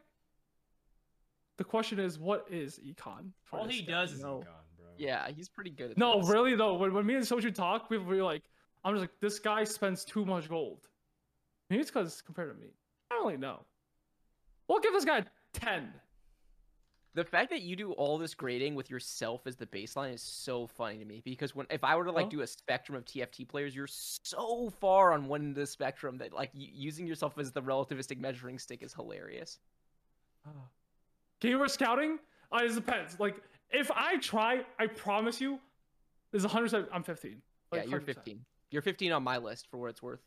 The question is, what is econ? All he guy, does you is econ, bro. Yeah, he's pretty good. At No, this. really though. When, when me and Soju talk, we were like, I'm just like, this guy spends too much gold. Maybe it's because compared to me. I don't really know. We'll give this guy a 10. The fact that you do all this grading with yourself as the baseline is so funny to me because when if I were to like Huh? do a spectrum of TFT players, you're so far on one end of the spectrum that like using yourself as the relativistic measuring stick is hilarious. Gamer scouting? Uh, it depends. Like, if I try, I promise you, there's 100 I'm 15. Like, yeah, you're 100%. 15. You're 15 on my list for what it's worth.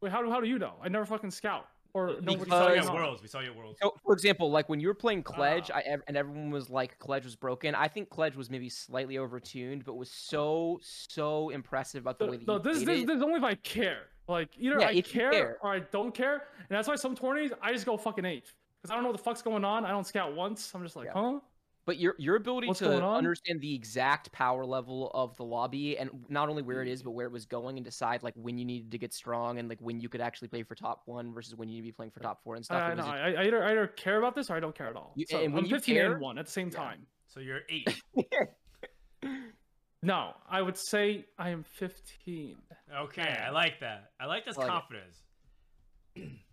Wait, how, do- how do you know? I never fucking scout. Or We saw you at. Worlds. We saw you at Worlds. So, for example, like when you were playing Kledge, Ah. I and everyone was like Kledge was broken. I think Kledge was maybe slightly overtuned, but was so so impressive about the way that No, you this, played this, it. this is only if I care. Like either Yeah, I care, care. or I don't care, and that's why some tourneys I just go fucking eighth because I don't know what the fuck's going on. I don't scout once. I'm just like, Yeah. huh? But your your ability What's to understand the exact power level of the lobby and not only where it is but where it was going and decide like when you needed to get strong and like when you could actually play for top one versus when you need to be playing for top four and stuff. Uh, I, it no, just- I, I either I either care about this or I don't care at all. You- so and when I'm you 15 care- and one at the same Yeah. time. So you're eight. No, I would say I am 15. Okay, I like that. I like this I like confidence.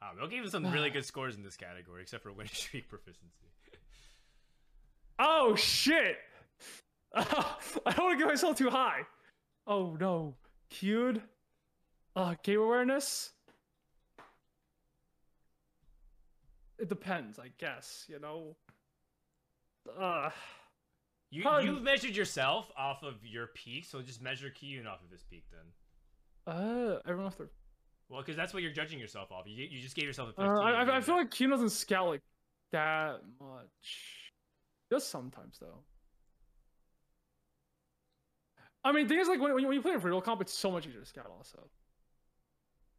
wow, they'll give him some really good scores in this category, except for winning streak proficiency. Oh shit! I don't want to get myself too high. Oh no, cued. Uh, game awareness. It depends, I guess. You know. Uh, You Probably- you measured yourself off of your peak, so just measure Kiyoon off of his peak then. uh, everyone off their. Well, because that's what you're judging yourself off. You, you just gave yourself a 15. Uh, I, I, feel like Cued doesn't scout like that much. Just sometimes though. I mean, thing is, like when, when you- play in real comp, it's so much easier to scout. Also,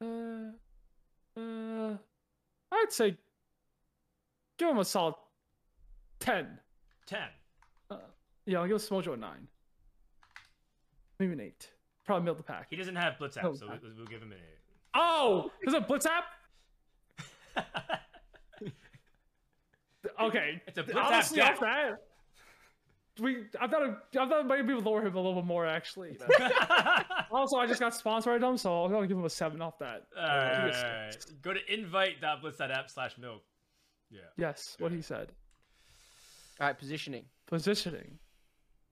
uh, uh, I'd say give him a solid ten. 10. Yeah, I'll give Smojo a nine, maybe an eight. Probably middle of the pack. He doesn't have Blitz app, so we'll, we'll give him an Oh, is it Blitz app? Okay, It's a Blitz honestly, app off that. We, I thought, I thought maybe lower him a little bit more actually. you know. Also, I just got sponsored by them, so I'm gonna give him a seven off that. Alright, Give it a alright, alright. six. Go to invite.blitz.app slash milk. Yeah. Yes, what he said. All right, positioning. Positioning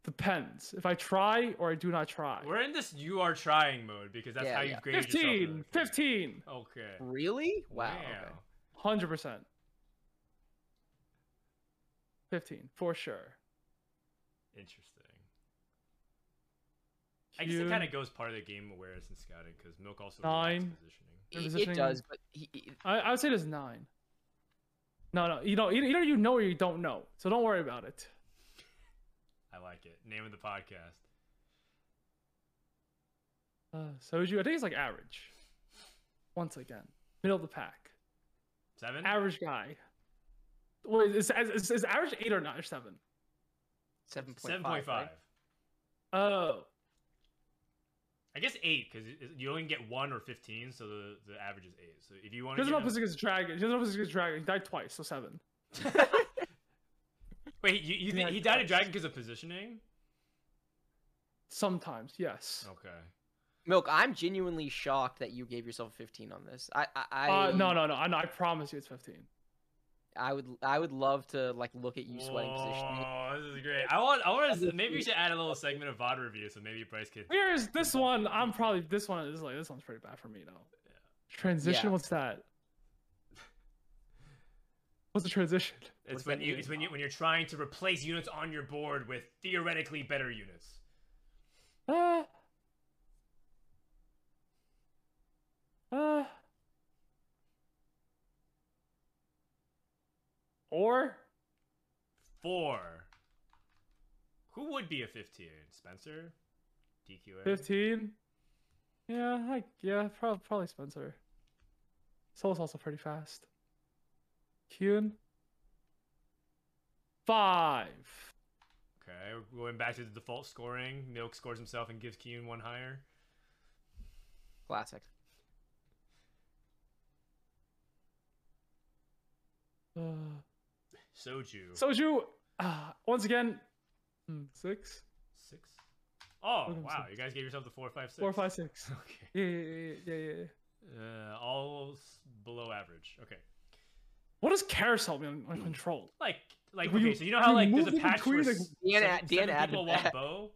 depends if I try or I do not try. We're in this you are trying mode because that's Yeah, how you yeah. grade 15, yourself. 15, Okay. Really? Wow. okay. hundred percent. 15 for sure. Interesting. I guess it kind of goes part of the game awareness and scouting because Milk also Nine. relates positioning. Your It, it does, but he, he- I, I would say there's nine. No, no, you know, either, either you know or you don't know, so don't worry about it. I like it. Name of the podcast. Uh, Soju, I think it's like average. Once again, middle of the pack, Seven? average guy. Wait, is, is, is average eight or nine or seven? 7.5. 7.5. right? Oh, I guess eight because you only get one or 15, so the, the average is eight. So if you want he to. doesn't know if this against dragon. He doesn't know if this against dragon. He died twice, so seven. Wait, you, you think he died a dragon because of positioning? Sometimes, yes. Okay. Milk, I'm genuinely shocked that you gave yourself a 15 on this. I, I, I Uh, no, no, no. I, know, I promise you, it's fifteen. I would, I would love to like look at you sweating positioning. Oh, this is great. I want, I want to. Maybe we should add a little segment of VOD review, so maybe Bryce can. Here's this one. I'm probably this one is like this one's pretty bad for me though. Transition. Yeah. What's that? What's the transition? It's What's when you, mean? it's when you, when you're trying to replace units on your board with theoretically better units. Uh. Uh. Or Four. Who would be a 15? Spencer? DQA? fifteen. Yeah, I yeah, probably probably Spencer. Soul's also pretty fast. Kuhn. Five. Okay, we're going back to the default scoring. Milk scores himself and gives Kiyoon one higher. Classic. Uh, Soju. Soju. Uh, once again, hmm, six, Six. Oh, Look at him, wow. six. You guys gave yourself the four, five, six. four, five, six. Okay. Yeah, yeah, yeah, yeah, yeah. Uh, all below average. Okay. What does carousel mean on control? Mm. Like, like okay, you- so you know how like there's a move in patch where the- Dan seven, add- Dan seven people want that. bow.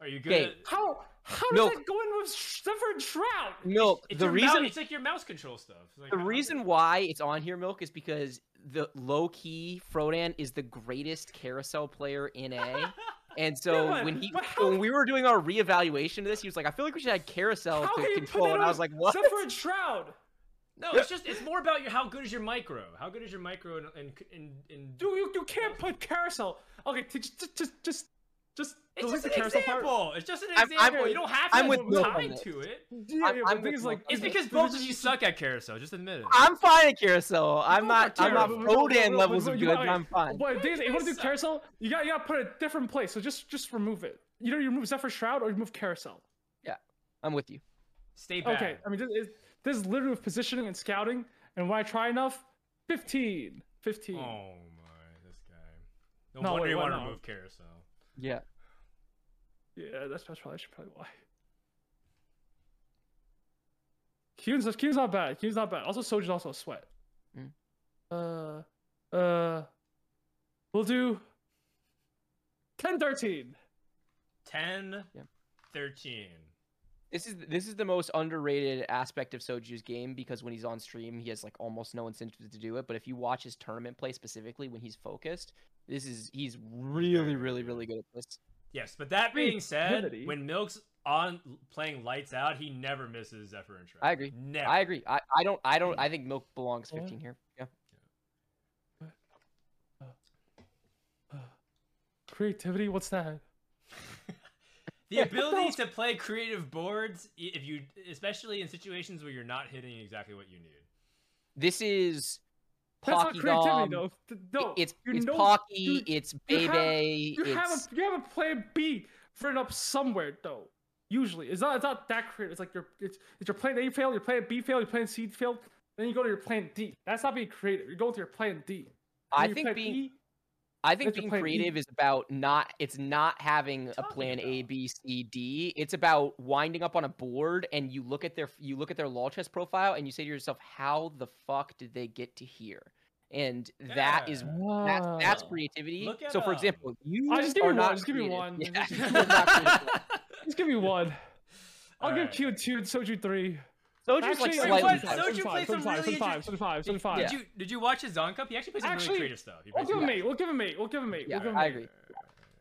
Are you good? Okay. at- How how does that go in with Zephyr and Shroud? Milk. It's the reason, mouse, it's like your mouse control stuff. Like, the how- reason why it's on here, Milk, is because the low key Frodan is the greatest carousel player in A. And so but- when he how- when we were doing our reevaluation of this, he was like, "I feel like we should add carousel to control." And I was like, "What?" Zephyr and Shroud? No, it's just it's more about your how good is your micro? How good is your micro in in in, in You, you, you can't put carousel. Okay, t- just just just just It's just the an carousel part. example. It's just an I'm- example. I'm- you don't have to I'm with one Milk on tied this. to it. Yeah, I'm- yeah, I'm but with is Milk like on It's this. because both of you suck at carousel. Just admit it. I'm fine at carousel. I'm No, not. I'm not Rodan but- levels but of good. I'm fine. But the thing is, if you want to do suck. carousel, you got you got to put it a different place. So just just remove it. You know, you remove Zephyr Shroud or you remove carousel. Yeah, I'm with you. Stay bad. Okay, I mean this is, this is literally with positioning and scouting. And when I try enough, 15, 15. Oh my, this guy. No, No, wonder wait, you what want to now? remove carousel. Yeah. Yeah, that's, that's probably that's probably why. Q's Q's not bad. Q's not bad. Also, Soju's also a sweat. Mm. Uh, uh, we'll do 10, 13. 10, Yeah. 13. This is this is the most underrated aspect of Soju's game because when he's on stream, he has like almost no incentive to do it. But if you watch his tournament play specifically when he's focused, this is he's really, really, really good at this. Yes, but that being said, Creativity. when Milk's on playing lights out, he never misses Zephyr and Shroud. I agree. Never. I agree. I, I don't I don't I think Milk belongs 15 here. Yeah. Uh, uh, uh, creativity, what's that? The ability to play creative boards, if you, especially in situations where you're not hitting exactly what you need. This is That's not Pocky creativity, Dom. though. No, It's it's know- Pocky, you- it's you have- Bebe, You have a you have a plan B written up somewhere though. Usually, it's not it's not that creative. It's like your it's it's your plan A failed, your plan B failed, your plan C fail. Then you go to your plan D. That's not being creative. You're going to your plan D. I Then your think plan being E, I think being plan creative is about not it's not having a plan A, about? B, C, D. It's about winding up on a board and you look at their you look at their lol chess profile and you say to yourself, how the fuck did they get to here? And that is Yeah. that's that's creativity. Look at So for 'em. example, you Ah, just give are me not one, just give me one, Yeah, just- you are not creative. Just give me one. I'll give Alright. Q two and Soju three. Soju's like Actually, wait, slightly what? Soju plays some really 75, inter- 75, 75. Did you did you watch his Zon Cup? He actually plays some Actually, really creative stuff. We'll give him eight. We'll give him eight. We'll give him eight. Yeah, We'll give him I agree.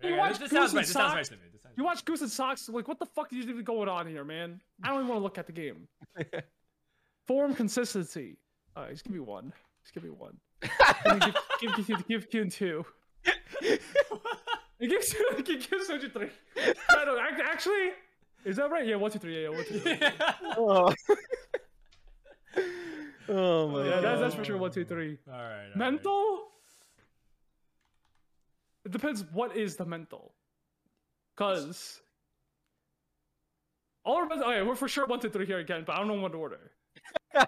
You watch this, this sounds Goose and This sounds right Socks? to me. This sounds You watch Goose and Socks, like what the fuck is even going on here, man? I don't even want to look at the game. Form consistency. Alright, just give me one. Just give me one. And give, give, give, give Q and two. And give give, give Soju three. No, no, ac- actually, is that right? Yeah, one, two, three. Yeah, yeah, one, two, three. Oh. oh my Yeah, that's, that's for sure. One, two, three. all right. all right. Mental. It depends. What is the mental? Cause all our mental. Okay, we're for sure one, two, three here again, but I don't know what order.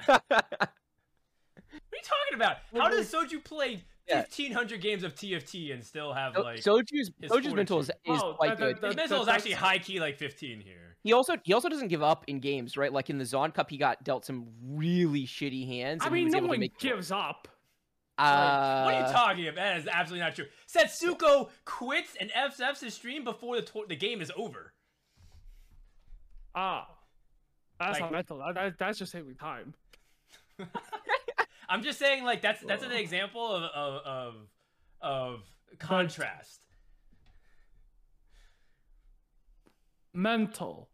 What are you talking about? How Well, does Soju play Yeah. 1500 games of TFT and still have So- like Soju's his Soju's mental is, is Oh, quite that- that- good. that- his mental is actually high key like 15 here. He also he also doesn't give up in games, right? Like in the Zon Cup, he got dealt some really shitty hands. I and he mean, was no able to one make it work. gives up. Uh, what are you talking about? That is absolutely not true. Setsuko quits and FFs his stream before the to- the game is over. Ah, that's Like- not mental. That, that, that's just saving time. I'm just saying, like that's that's an example of of of, of contrast. Mental.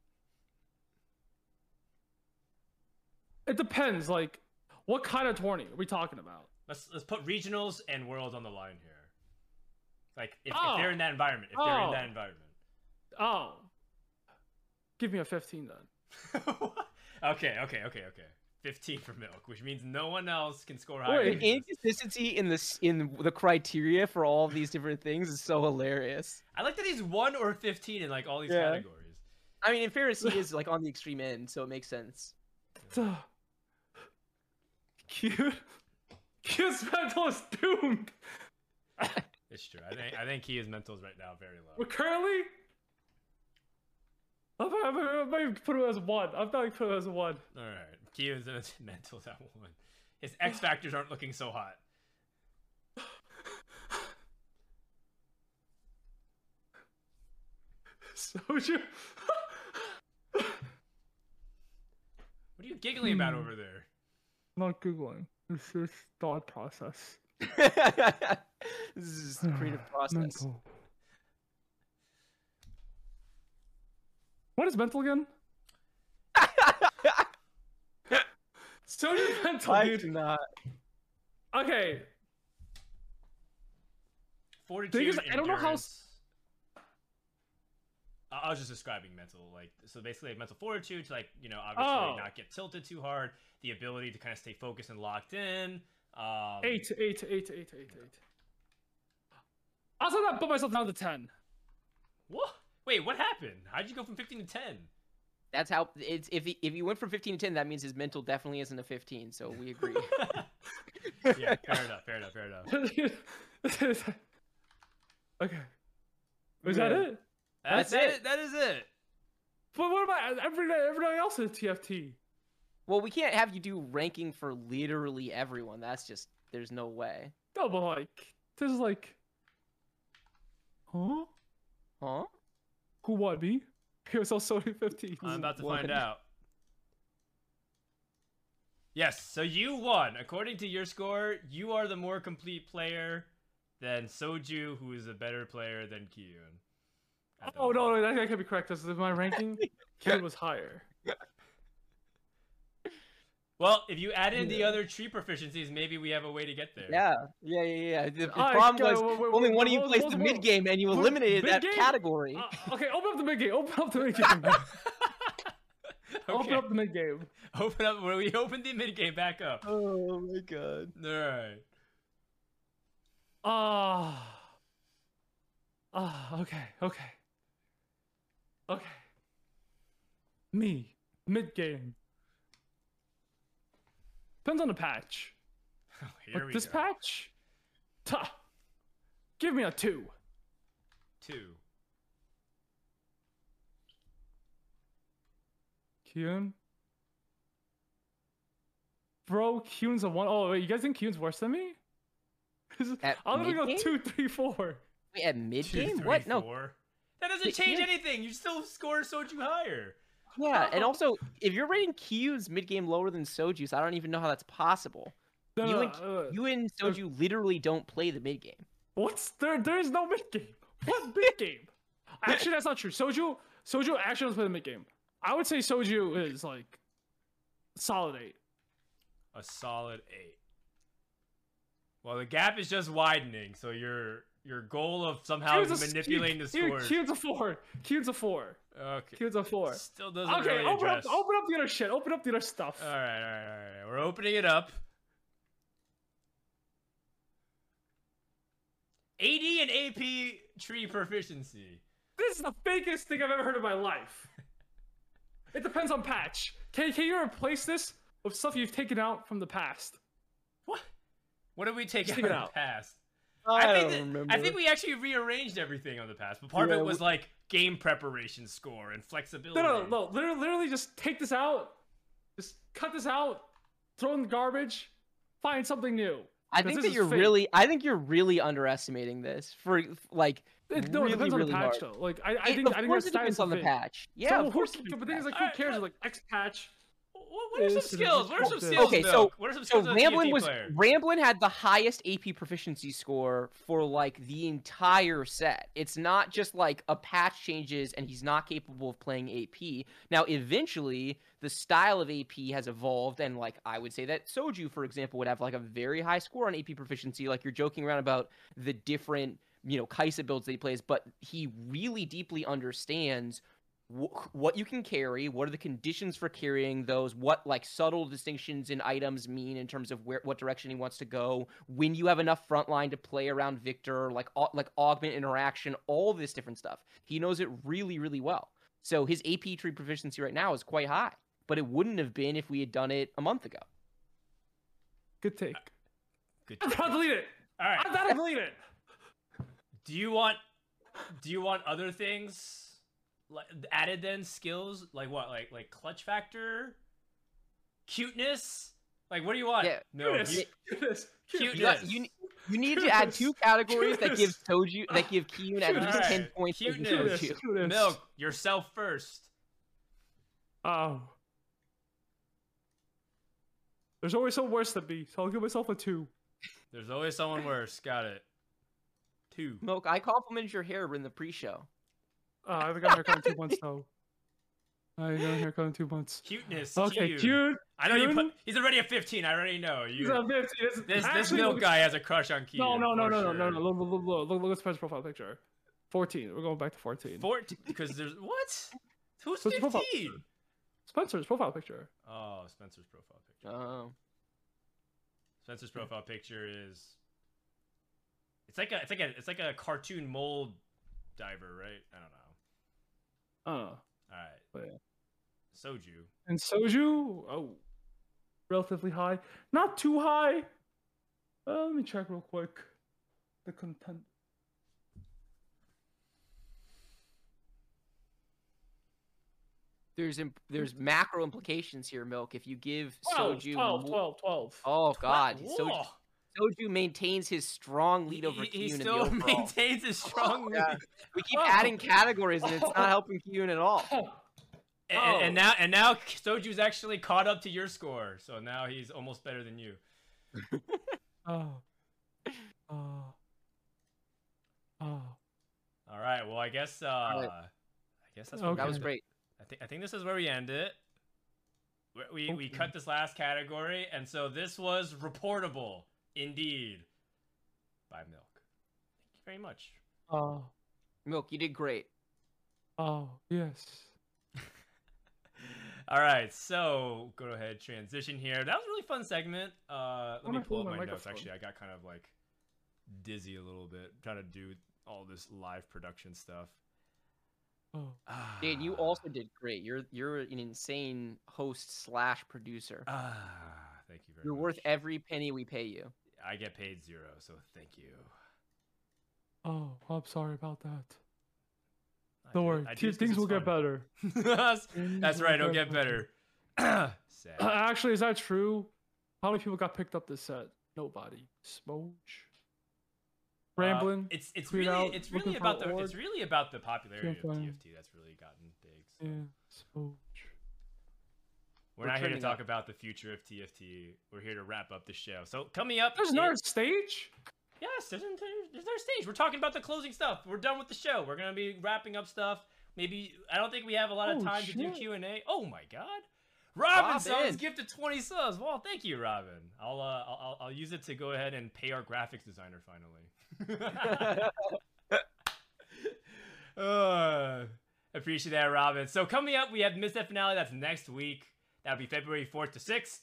It depends. Like, what kind of tourney are we talking about? Let's let's put regionals and worlds on the line here. Like if, Oh. if they're in that environment, if they're in Oh. that environment. Oh, give me a fifteen then. okay, okay, okay, okay. 15 for milk, which means no one else can score higher. Wait, The inconsistency in this in the criteria for all of these different things is so hilarious. I like that he's one or 15 in like all these Yeah. categories. I mean, in fairness, he is like on the extreme end, so it makes sense. Duh. Cute. Cute's mental is doomed. It's true. I think I think he is mentals right now very low. But currently, I'm, I'm, I'm, not even put him as one. I'm not even put him as one. All right, Kia's mentals at one. His X factors aren't looking so hot. Soju. What are you giggling about Hmm. over there? not googling. It's just thought process. this is the creative process. Mental. What is mental again? Soju's mental, I dude. cannot. Okay, Fortitude. is, I don't know how. I I was just describing mental, like so basically like, mental fortitude to like you know obviously Oh. not get tilted too hard, the ability to kind of stay focused and locked in. Um, Eight, eight, eight, eight, eight, eight. I'll say that put myself down to ten. What? Wait, what happened? How'd you go from 15 to 10? That's how it's if he, if you went from 15 to 10, that means his mental definitely isn't a 15. So we agree. yeah, fair enough, fair enough, fair enough. okay. Was that it? That's, That's it. it. That is it. But what about everything? Everything else is TFT. well, we can't have you do ranking for literally everyone. That's just there's no way. No, but like, this is like, huh? Huh? Who won me? He was also 15. I'm about to One. find out. Yes, so you won. According to your score, you are the more complete player than Soju, who is a better player than Kiyoon. Oh no, moment. no, that can't be correct. This is my ranking. Kid was higher. Well, if you add in the other tree proficiencies, maybe we have a way to get there. Yeah, yeah, yeah, yeah. The, the Alright, problem go- was wait, wait, only wait, one of you wait, placed the wait, mid game, and you eliminated that category. Uh, okay, open up the mid game. Open up the mid game. Open up the mid game. Open up. Where we open the mid game back up. oh my god. All right. Ah. Ah. Okay. Okay. Okay. Me mid game. Depends on the patch. Here But we this go. patch, ta, give me a two. Two. Kiyoon. Bro, Kiyoon's a one. Oh, wait, you guys think Kiyoon's worse than me? At I'm gonna go two, three, four. Wait, at mid Two, game? three, What? No. four. That doesn't change anything. You still score Soju higher. Yeah, and also if you're rating Q's mid game lower than Soju's, I don't even know how that's possible. No, You and uh, You and Soju literally don't play the mid game. What's there? There is no mid game. What mid game? Actually, that's not true. Soju, Soju actually doesn't play the mid game. I would say Soju is like solid eight. A solid eight. Well, the gap is just widening, so your your goal of somehow a- manipulating the scores. Kiyoon's a four. Kiyoon's a four. Okay. Kiyoon's a four. Still doesn't Okay, really open up, open up the other shit. Open up the other stuff. All right, all right, all right. We're opening it up. AD and AP tree proficiency. This is the fakest thing I've ever heard in my life. It depends on patch. Can, can you replace this with stuff you've taken out from the past? What? What did we take Just out the out. past? I, I think don't that- remember. I think we actually rearranged everything on the past, but part Yeah, of it we- was like game preparation score and flexibility. No, no, no. Literally, literally just take this out. Just cut this out. Throw in the garbage. Find something new. I think that you're fake. really I think you're really underestimating this for like It, no, really, it depends really on the patch hard. though. Like I, I It- think of I think course it depends on the is patch. Yeah, So of who- course. it but the thing is, like, who cares? but- Like X patch. What, what are some skills? What are some skills? Okay, so- what are some skills of a Ramblin was player? Ramblin had the highest AP proficiency score for like the entire set. It's not just like a patch changes and he's not capable of playing AP. Now eventually the style of AP has evolved and like I would say that Soju for example would have like a very high score on AP proficiency like you're joking around about the different you know Kai'Sa builds that he plays but he really deeply understands wh- what you can carry what are the conditions for carrying those what like subtle distinctions in items mean in terms of where what direction he wants to go when you have enough front line to play around Viktor like au- like augment interaction all this different stuff he knows it really really well so his ap tree proficiency right now is quite high but it wouldn't have been if we had done it a month ago Good take. Good Take. I'm job. about to delete it. All right. I'm about to delete it. Do you want do you want other things like added then skills like what like like clutch factor, cuteness? Like what do you want? Yeah. No. Cuteness. you- Cuteness. Cute- you, got, you, you need to add two categories that give Soju that give Kiyoon at least Alright, 10 points over cuteness. Soju. Cuteness. Milk yourself first. Oh. There's always someone worse than me, so I'll give myself a two. There's always someone worse. Got it. Two. Milk, I complimented your hair in the pre-show. Uh, I haven't got a haircut in two months though. I haven't got a haircut in two months. Cuteness. Okay, cute. cute. I know you cute. put. He's already a 15. I already know. He's You. a 50. This, This this milk look- guy has a crush on Keaton. No, no, no, for no, no, sure. no, no. Look, look, look, look, look at his profile picture. 14. We're going back to 14. 14 because there's what? Who's So it's profile 15? Spencer's profile picture. Oh, Spencer's profile picture. Oh. Spencer's profile picture is it's like a it's like a it's like a cartoon mold diver, right? I don't know. Uh, All right. but yeah. Soju. And Soju, oh, relatively high. Not too high. Uh, let me check real quick. The content. There's imp- there's macro implications here, Milk. If you give 12, Soju 12, mo- 12, 12. Oh God, Whoa. Soju, Soju maintains his strong lead over he, he Kiyoon in the still maintains his strong lead. Yeah. We keep Oh. adding categories and it's not helping Kiyoon at all. And, and- and Oh. now and now Soju's actually caught up to your score, so now he's almost better than you. Oh. Oh. Oh. All right. Well, I guess uh right. I guess that's what Okay. That was great. I think I think this is where we end it. We we, we cut this last category, and so this was reportable, indeed, by Milk. Thank you very much. Oh. Milk, you did great. Oh. Yes. All right, so go ahead, transition here. That was a really fun segment. Uh, let me wanna pull up my my notes. microphone. Actually, I got kind of like dizzy a little bit trying to do all this live production stuff. Oh. Dan, you also did great. You're you're an insane host slash producer. Ah, thank you very much. You're much. worth every penny we pay you. I get paid zero, so thank you. Oh. I'm sorry about that. I Don't do- worry. Do T- this 'cause things will get better. That's That's right. It'll get better. Uh, actually, is that true? How many people got picked up this set? Nobody. Uh, Rambling. it's it's really out, it's really about the org. it's really about the popularity of. TFT that's really gotten big. So. yeah. Smooch. We're We're not here to talk up. about the future of TFT. We're here to wrap up the show. So coming up, There's another stage. yes, there's another, there's another stage. We're talking about the closing stuff. We're done with the show. We're gonna be wrapping up stuff. Maybe I don't think we have a lot of Oh, time to do. Q and A. Oh my God. Robin Subs Robin. gifted 20 subs. Well, thank you, Robin. I'll, uh, I'll I'll- use it to go ahead and pay our graphics designer finally. uh, appreciate that, Robin. So coming up, we have mid-set finale. That's next week. That'll be February 4th to 6th.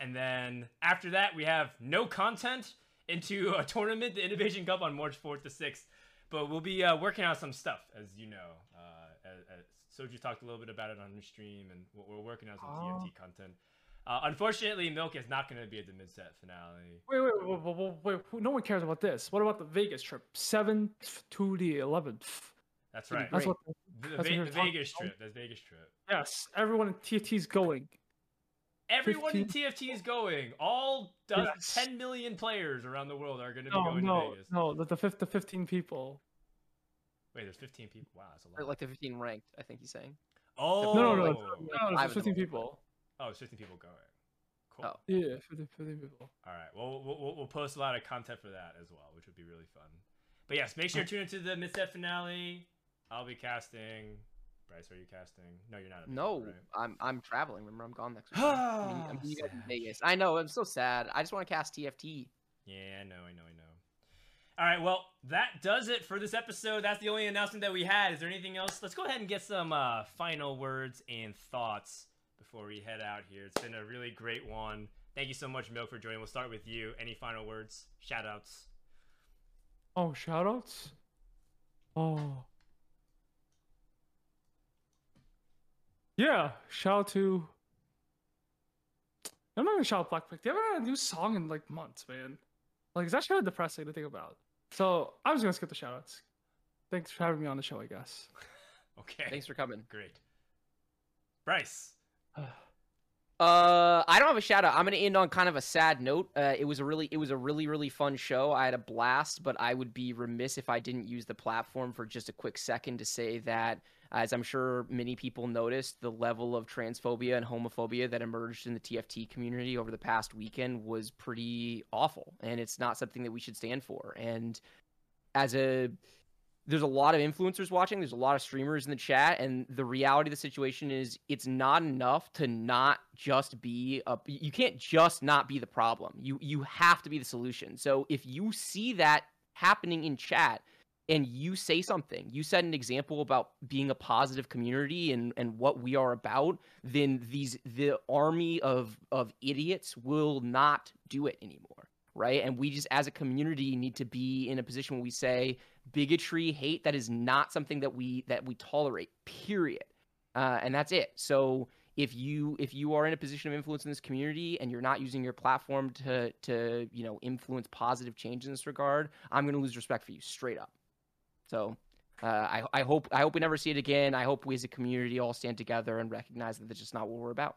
And then after that, we have no content into a tournament, the Innovation Cup on March 4th to 6th. But we'll be uh, working on some stuff, as you know. Uh, as, as Soju talked a little bit about it on the stream, and we're we're working on some Oh. TFT content. Uh, unfortunately, Milk is not going to be at the mid-set finale. Wait, wait, wait, wait, wait, wait, wait. No one cares about this. What about the Vegas trip? 7th to the 11th. That's right. That's what. The, the, That's Ve- the talking Vegas about. trip. That's Vegas trip. Yes, everyone in TFT is going. Everyone in TFT is going. All do- Yes. 10 million players around the world are going to be No, going no, to Vegas. no. The, the, fif- the 15 people. Wait, there's 15 people. Wow, that's a Or lot. like the 15 ranked, I think he's saying. oh, No, no, no. like, No, five there's of 15 people. Oh, it's 15 people going. Cool. Oh. Yeah, 15, 15 people. All right. Well, we'll, we'll, we'll post a lot of content for that as well, which would be really fun. But yes, make sure to tune into the mid-set finale. I'll be casting. Bryce, are you casting? No, you're not. No, Right? I'm I'm traveling. Remember, I'm gone next week. I'm I'm meeting you guys in Vegas. I know. I'm so sad. I just want to cast TFT. Yeah, I know, I know, I know. All right, well, that does it for this episode. That's the only announcement that we had. Is there anything else? Let's go ahead and get some uh, final words and thoughts before we head out here. It's been a really great one. Thank you so much, Milk, for joining. We'll start with you. Any final words? Shout outs? Oh, shoutouts? Oh. Yeah, shout out to. I'm not gonna shout out Blackpink. They haven't had a new song in like months, man. Like, it's actually kind of depressing to think about. So, I'm just gonna skip the shoutouts. Thanks for having me on the show, I guess. Okay. Thanks for coming. Great. Bryce. Uh, I don't have a shout out. I'm gonna end on kind of a sad note. Uh, it was a really, it was a really, really fun show. I had a blast, but I would be remiss if I didn't use the platform for just a quick second to say that, Uh, as I'm sure many people noticed, the level of transphobia and homophobia that emerged in the TFT community over the past weekend was pretty awful, and it's not something that we should stand for. And as a there's a lot of influencers watching there's a lot of streamers in the chat and the reality of the situation is it's not enough to not just be a you can't just not be the problem you you have to be the solution so if you see that happening in chat and you say something, you set an example about being a positive community and, and what we are about, then these the army of of idiots will not do it anymore. Right. And we just as a community need to be in a position where we say bigotry, hate, that is not something that we that we tolerate, period. Uh, and that's it. So if you if you are in a position of influence in this community and you're not using your platform to to you know influence positive change in this regard, I'm going to lose respect for you straight up. So uh, I I hope I hope we never see it again. I hope we as a community all stand together and recognize that that's just not what we're about.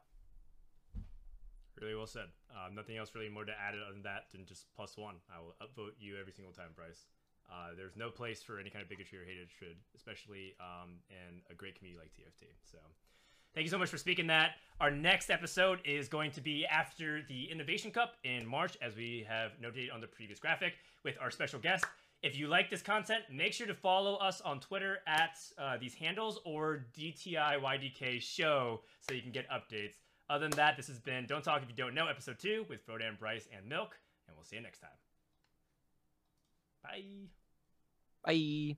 Really well said. Um, nothing else really more to add than that than just plus one. I will upvote you every single time, Bryce. Uh, there's no place for any kind of bigotry or hatred, especially um, in a great community like TFT. So. Thank you so much for speaking that. Our next episode is going to be after the Innovation Cup in March, as we have noted on the previous graphic, with our special guest. If you like this content, make sure to follow us on Twitter at uh, these handles or DTIYDK Show so you can get updates. Other than that, this has been Don't Talk If You Don't Know, episode two with Frodan, Bryce, and Milk, and we'll see you next time. Bye. Bye.